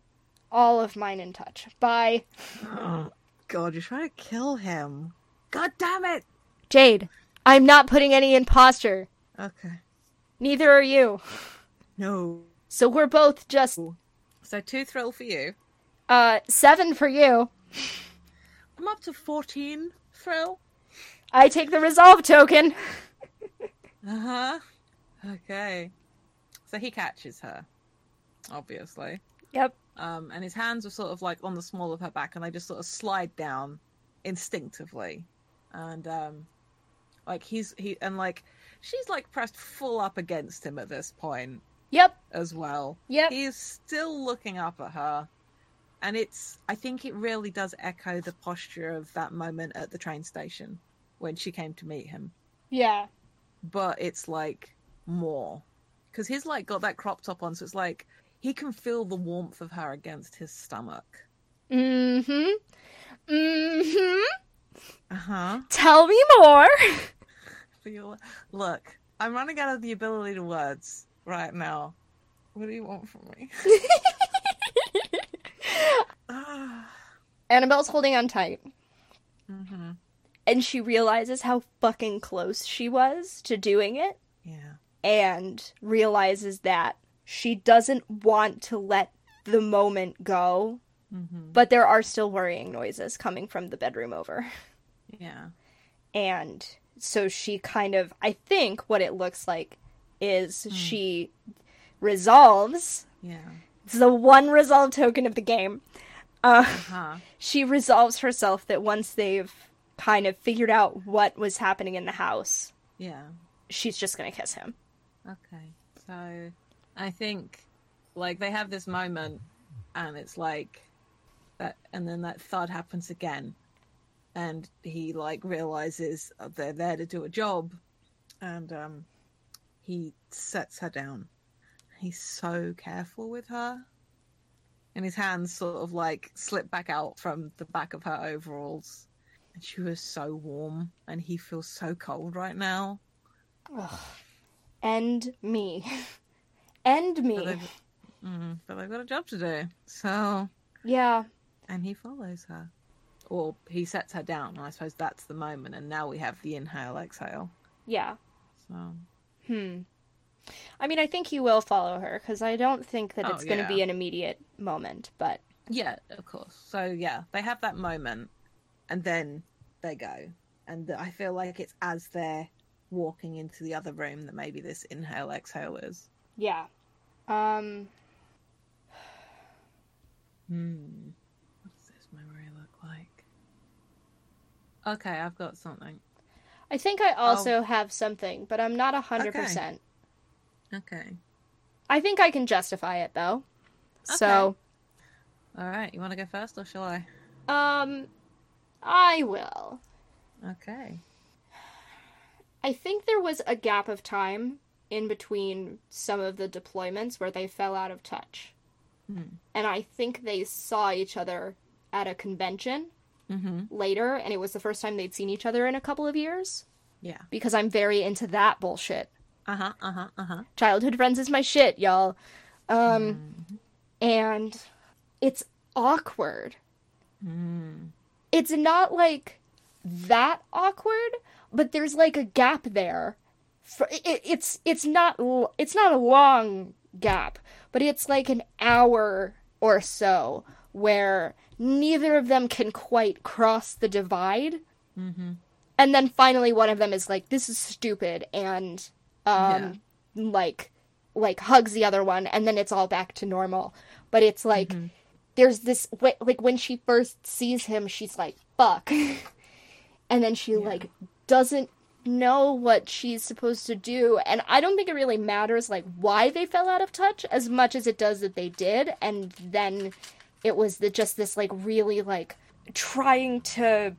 all of mine in touch. Bye. God, you're trying to kill him. God damn it! Jade, I'm not putting any imposter. Okay. Neither are you. No. So we're both just So, two thrill for you. Uh 7 for you. I'm up to 14 thrill. I take the resolve token. Uh huh. Okay. So he catches her, obviously. Yep. Um, and his hands are sort of like on the small of her back, and they just sort of slide down instinctively. And um, like he's he and like she's like pressed full up against him at this point Yep. as well. Yep. He's still looking up at her, and it's I think it really does echo the posture of that moment at the train station when she came to meet him. Yeah. But it's like more because he's like got that crop top on, so it's like he can feel the warmth of her against his stomach. Mm-hmm. Mm-hmm. Uh huh. Tell me more. Look, I'm running out of the ability to words right now. What do you want from me? Annabelle's holding on tight, Mhm. and she realizes how fucking close she was to doing it, Yeah. and realizes that she doesn't want to let the moment go, Mhm. but there are still worrying noises coming from the bedroom over. Yeah. And so she kind of, I think what it looks like is she resolves. Yeah. It's the one resolve token of the game. Uh, Huh. she resolves herself that once they've kind of figured out what was happening in the house, Yeah. she's just gonna kiss him. Okay. So I think like they have this moment and it's like that and then that thud happens again and he like realizes they're there to do a job and um he sets her down. He's so careful with her. And his hands sort of like slip back out from the back of her overalls. And she was so warm and he feels so cold right now. End me. End But me. they've, mm, but they've got a job to do. So, Yeah. and he follows her. Or he sets her down, I suppose that's the moment. And now we have the inhale, exhale. Yeah. So, Hmm. I mean, I think he will follow her because I don't think that Oh, it's going to yeah. be an immediate moment, but yeah, of course. So, yeah, they have that moment, and then they go. And I feel like it's as they're walking into the other room that maybe this inhale, exhale is. yeah. Um. Hmm. What does this memory look like? Okay, I've got something. I think I also have something, but I'm not a hundred percent. Okay. I think I can justify it though. So, All right. You want to go first, or shall I? um, I will. Okay. I think there was a gap of time in between some of the deployments where they fell out of touch. Hmm. And I think they saw each other at a convention Mm-hmm. later, and it was the first time they'd seen each other in a couple of years. Yeah. Because I'm very into that bullshit. Uh huh. Uh huh. Uh huh. Childhood friends is my shit, y'all. Um, and it's awkward. Mm. It's not like that awkward, but there's like a gap there. For, it, it's it's not it's not a long gap, but it's like an hour or so where neither of them can quite cross the divide. Mm-hmm. And then finally one of them is like this is stupid and um like like hugs the other one and then it's all back to normal. But it's like mm-hmm. there's this like when she first sees him she's like fuck. and then she like doesn't know what she's supposed to do and I don't think it really matters like why they fell out of touch as much as it does that they did and then it was the just this like really like trying to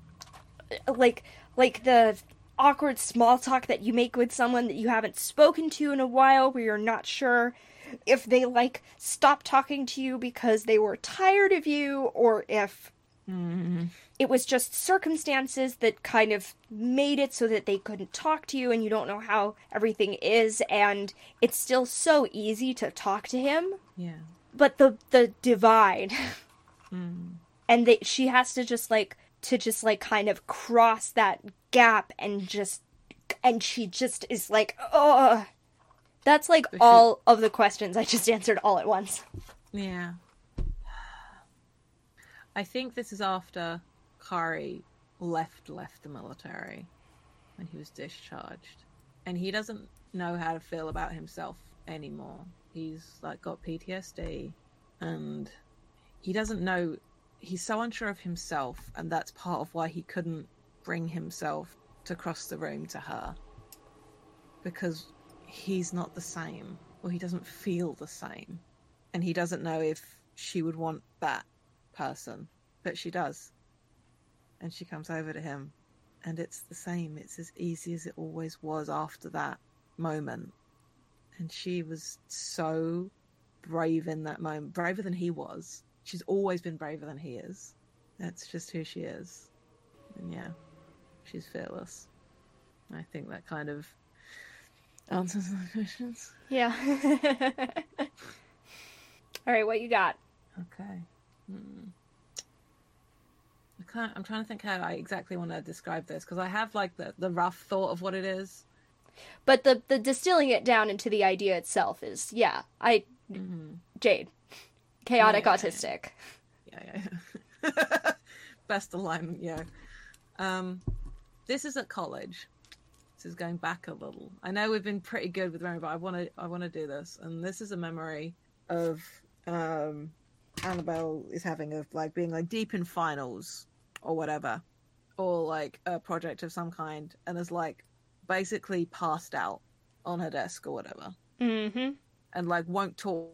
like like the awkward small talk that you make with someone that you haven't spoken to in a while where you're not sure if they like stop talking to you because they were tired of you or if Mm-hmm. it was just circumstances that kind of made it so that they couldn't talk to you and you don't know how everything is and it's still so easy to talk to him Yeah. but the the divide Mm. and they, she has to just like to just like kind of cross that gap and just and she just is like oh that's like all of the questions i just answered all at once Yeah. I think this is after Kari left left the military when he was discharged, and he doesn't know how to feel about himself anymore. He's like got PTSD, and he doesn't know. He's so unsure of himself, and that's part of why he couldn't bring himself to cross the room to her because he's not the same, or he doesn't feel the same, and he doesn't know if she would want that person, but she does. And she comes over to him, and it's the same. It's as easy as it always was after that moment. And she was so brave in that moment, braver than he was. She's always been braver than he is. That's just who she is. And yeah, she's fearless. I think that kind of answers the questions. Yeah. All right, what you got? Okay. Hmm. I can't. I'm trying to think how I exactly want to describe this because I have like the the rough thought of what it is. But the the distilling it down into the idea itself is yeah, I Jade, chaotic Yeah, yeah, yeah. autistic. Yeah, yeah. Best alignment, yeah. Um, this is at college. This is going back a little. I know we've been pretty good with memory, but I want to. I want to do this, and this is a memory of um, Annabelle is having of like being like deep in finals or whatever, or like a project of some kind, and is like basically passed out on her desk or whatever Mm-hmm. and like won't talk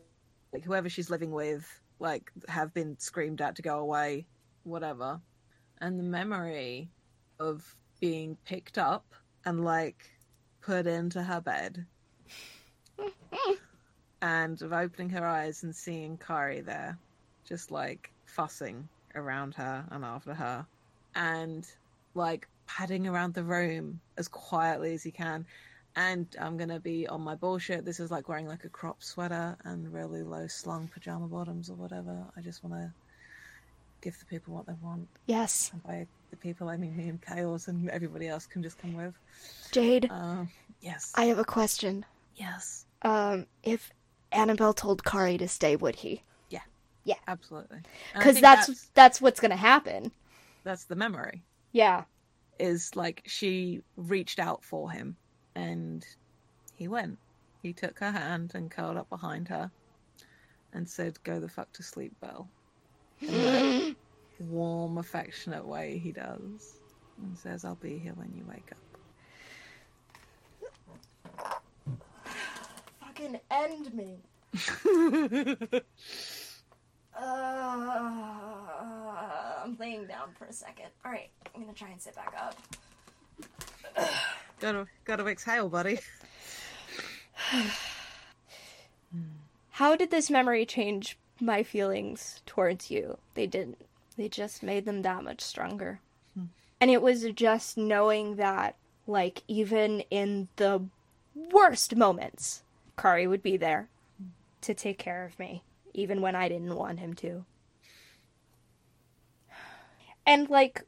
like whoever she's living with like have been screamed at to go away whatever. And the memory of being picked up and like put into her bed. And of opening her eyes and seeing Kari there just like fussing around her and after her. And like padding around the room as quietly as he can and I'm gonna be on my bullshit. This is like wearing like a crop sweater and really low slung pajama bottoms or whatever. I just want to give the people what they want, Yes, and by the people I mean me and Chaos and everybody else can just come with. Jade. Um, yes, I have a question. yes, Um, if Annabelle told Kari to stay, would he? Yeah. Yeah. Absolutely. Because think that's, that's what's gonna happen. that's the memory. Yeah. Is like she reached out for him, and he went. He took her hand and curled up behind her, and said, "Go the fuck to sleep, Belle." In that warm, affectionate way he does, and says, "I'll be here when you wake up." Fucking end me. Uh, I'm laying down for a second. All right, I'm gonna try and sit back up. Gotta, gotta exhale, buddy. How did this memory change my feelings towards you? They didn't. They just made them that much stronger. And it was just knowing that, like, even in the worst moments, Kari would be there to take care of me, even when I didn't want him to. And, like,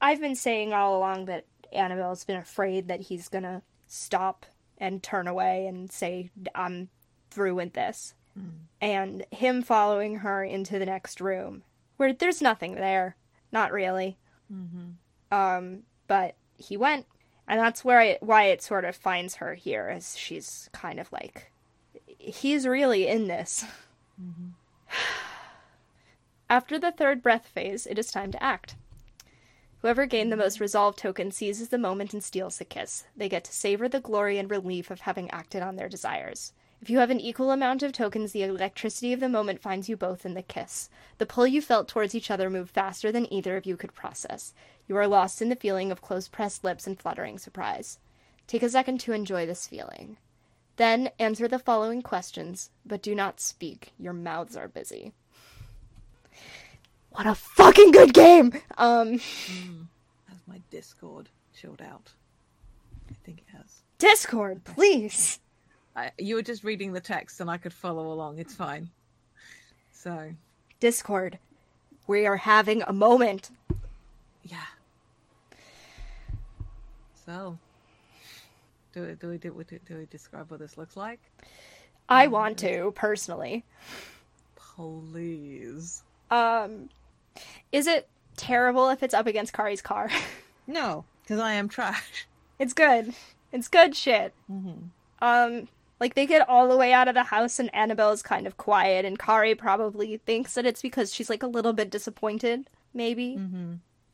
I've been saying all along that Annabelle's been afraid that he's gonna stop and turn away and say, I'm through with this. Hmm. And him following her into the next room, where there's nothing there. Not really. Mm-hmm. Um, but he went, and that's where I, why it sort of finds her here, as she's kind of like, he's really in this. Mm-hmm. After the third breath phase, it is time to act. Whoever gained the most resolve token seizes the moment and steals the kiss. They get to savor the glory and relief of having acted on their desires. If you have an equal amount of tokens, the electricity of the moment finds you both in the kiss. The pull you felt towards each other moved faster than either of you could process. You are lost in the feeling of close pressed lips and fluttering surprise. Take a second to enjoy this feeling. Then answer the following questions, but do not speak. Your mouths are busy. What a fucking good game! Um, Has my Discord chilled out? I think it has. Discord, please! I, you were just reading the text, and I could follow along. It's fine. So, Discord. We are having a moment. yeah. So, do we do we do we, do we describe what this looks like? I want to, personally. Please. Um, is it terrible if it's up against Kari's car? No, because I am trash. it's good. It's good shit. Um, like they get all the way out of the house and Annabelle's kind of quiet, and Kari probably thinks that it's because she's like a little bit disappointed, maybe.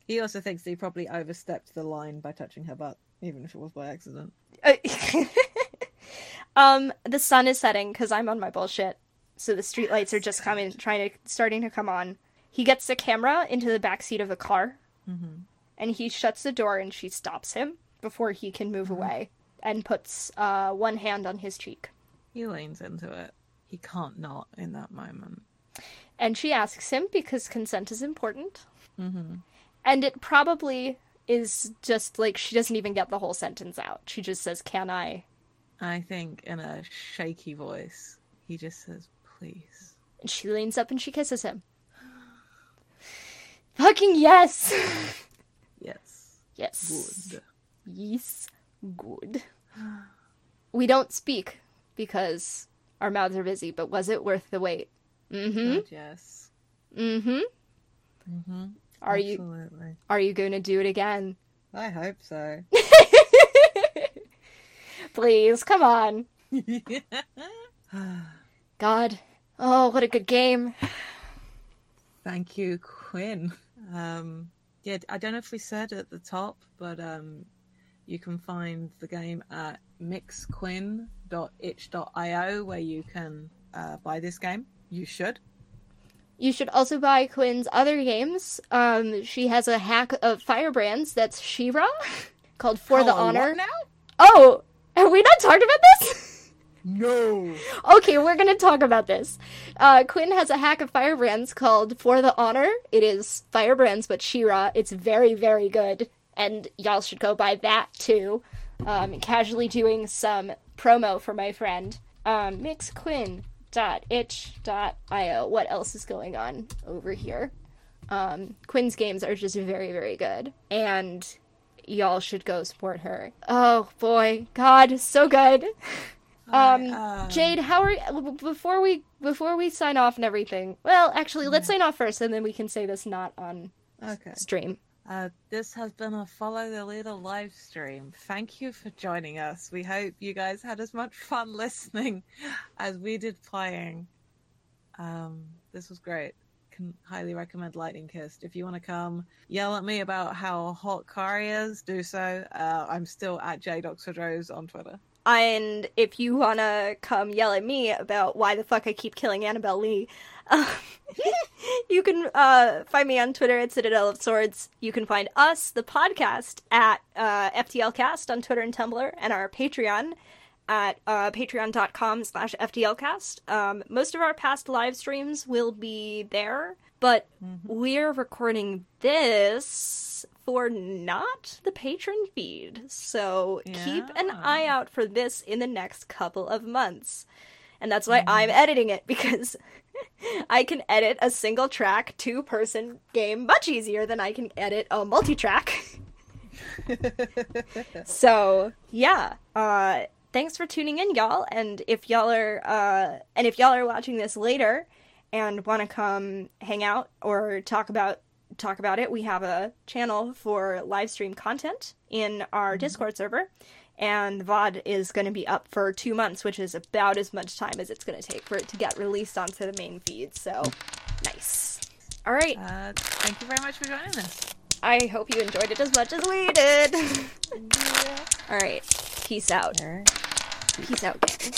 He also thinks that he probably overstepped the line by touching her butt, even if it was by accident. Uh, um, the sun is setting because I'm on my bullshit, so the streetlights are just coming, trying to, starting to come on. He gets the camera into the back seat of the car, mm-hmm. and he shuts the door, and she stops him before he can move mm-hmm. away, and puts uh, one hand on his cheek. He leans into it. He can't not in that moment. And she asks him because consent is important. Mm-hmm. And it probably is just like she doesn't even get the whole sentence out. She just says, Can I? I think in a shaky voice, he just says, please. And she leans up and she kisses him. Fucking yes! Yes. yes. Good. Yes. Good. We don't speak because our mouths are busy, but was it worth the wait? Mm hmm. Good, yes. Mm hmm. Mm-hmm. Are you are you going to do it again? I hope so. Please, come on. God. Oh, what a good game. Thank you, Quinn. Um, yeah, I don't know if we said at the top, but um, you can find the game at mixquinn.itch.io where you can uh, buy this game. You should. You should also buy Quinn's other games. Um, she has a hack of Firebrands that's She-Ra called For the Oh, what Honor. now? Oh, have we not talked about this? No. okay, we're gonna talk about this. Uh, Quinn has a hack of Firebrands called For the Honor. It is Firebrands but She-Ra. It's very, very good, and y'all should go buy that too. Um, casually doing some promo for my friend. Um, mixquinn.itch.io. What else is going on over here? Um, Quinn's games are just very, very good, and y'all should go support her. Oh boy, God, so good. Um, um, Jade, how are you, before we before we sign off and everything? Well, actually, let's sign off first, and then we can say this not on Okay. stream. Uh, this has been a Follow the Leader live stream. Thank you for joining us. We hope you guys had as much fun listening as we did playing. Um, this was great. Can highly recommend Lightning Kissed. If you want to come yell at me about how hot Kari is, do so. Uh, I'm still at Jade Oxford Rose on Twitter. And if you wanna come yell at me about why the fuck I keep killing Annabelle Lee, uh, you can uh, find me on Twitter at Citadel of Swords. You can find us, the podcast, at uh, FTLcast on Twitter and Tumblr, and our Patreon at uh, patreon.com slash FTLcast. Um, most of our past live streams will be there, but we're recording this for not the patron feed. So keep an eye out for this in the next couple of months. And that's why I'm editing it because I can edit a single track two person game much easier than I can edit a multi track. so yeah, uh, thanks for tuning in, y'all. And if y'all are uh, and if y'all are watching this later and want to come hang out or talk about talk about it, we have a channel for live stream content in our Discord server. And the VOD is going to be up for two months, which is about as much time as it's going to take for it to get released onto the main feed. So, nice. All right. Uh, thank you very much for joining us. I hope you enjoyed it as much as we did. All right. Peace out. Peace out, gang.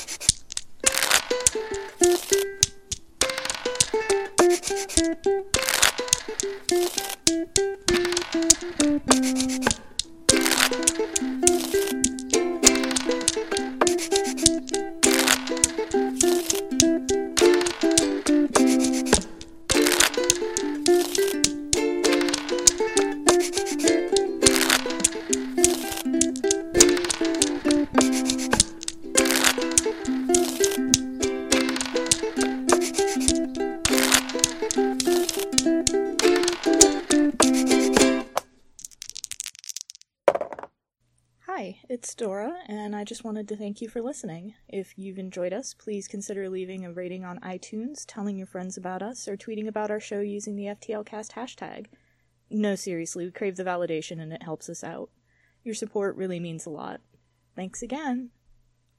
Thank you. Dora, and I just wanted to thank you for listening. If you've enjoyed us, please consider leaving a rating on iTunes, telling your friends about us, or tweeting about our show using the FTLcast hashtag. No, seriously, we crave the validation and it helps us out. Your support really means a lot. Thanks again.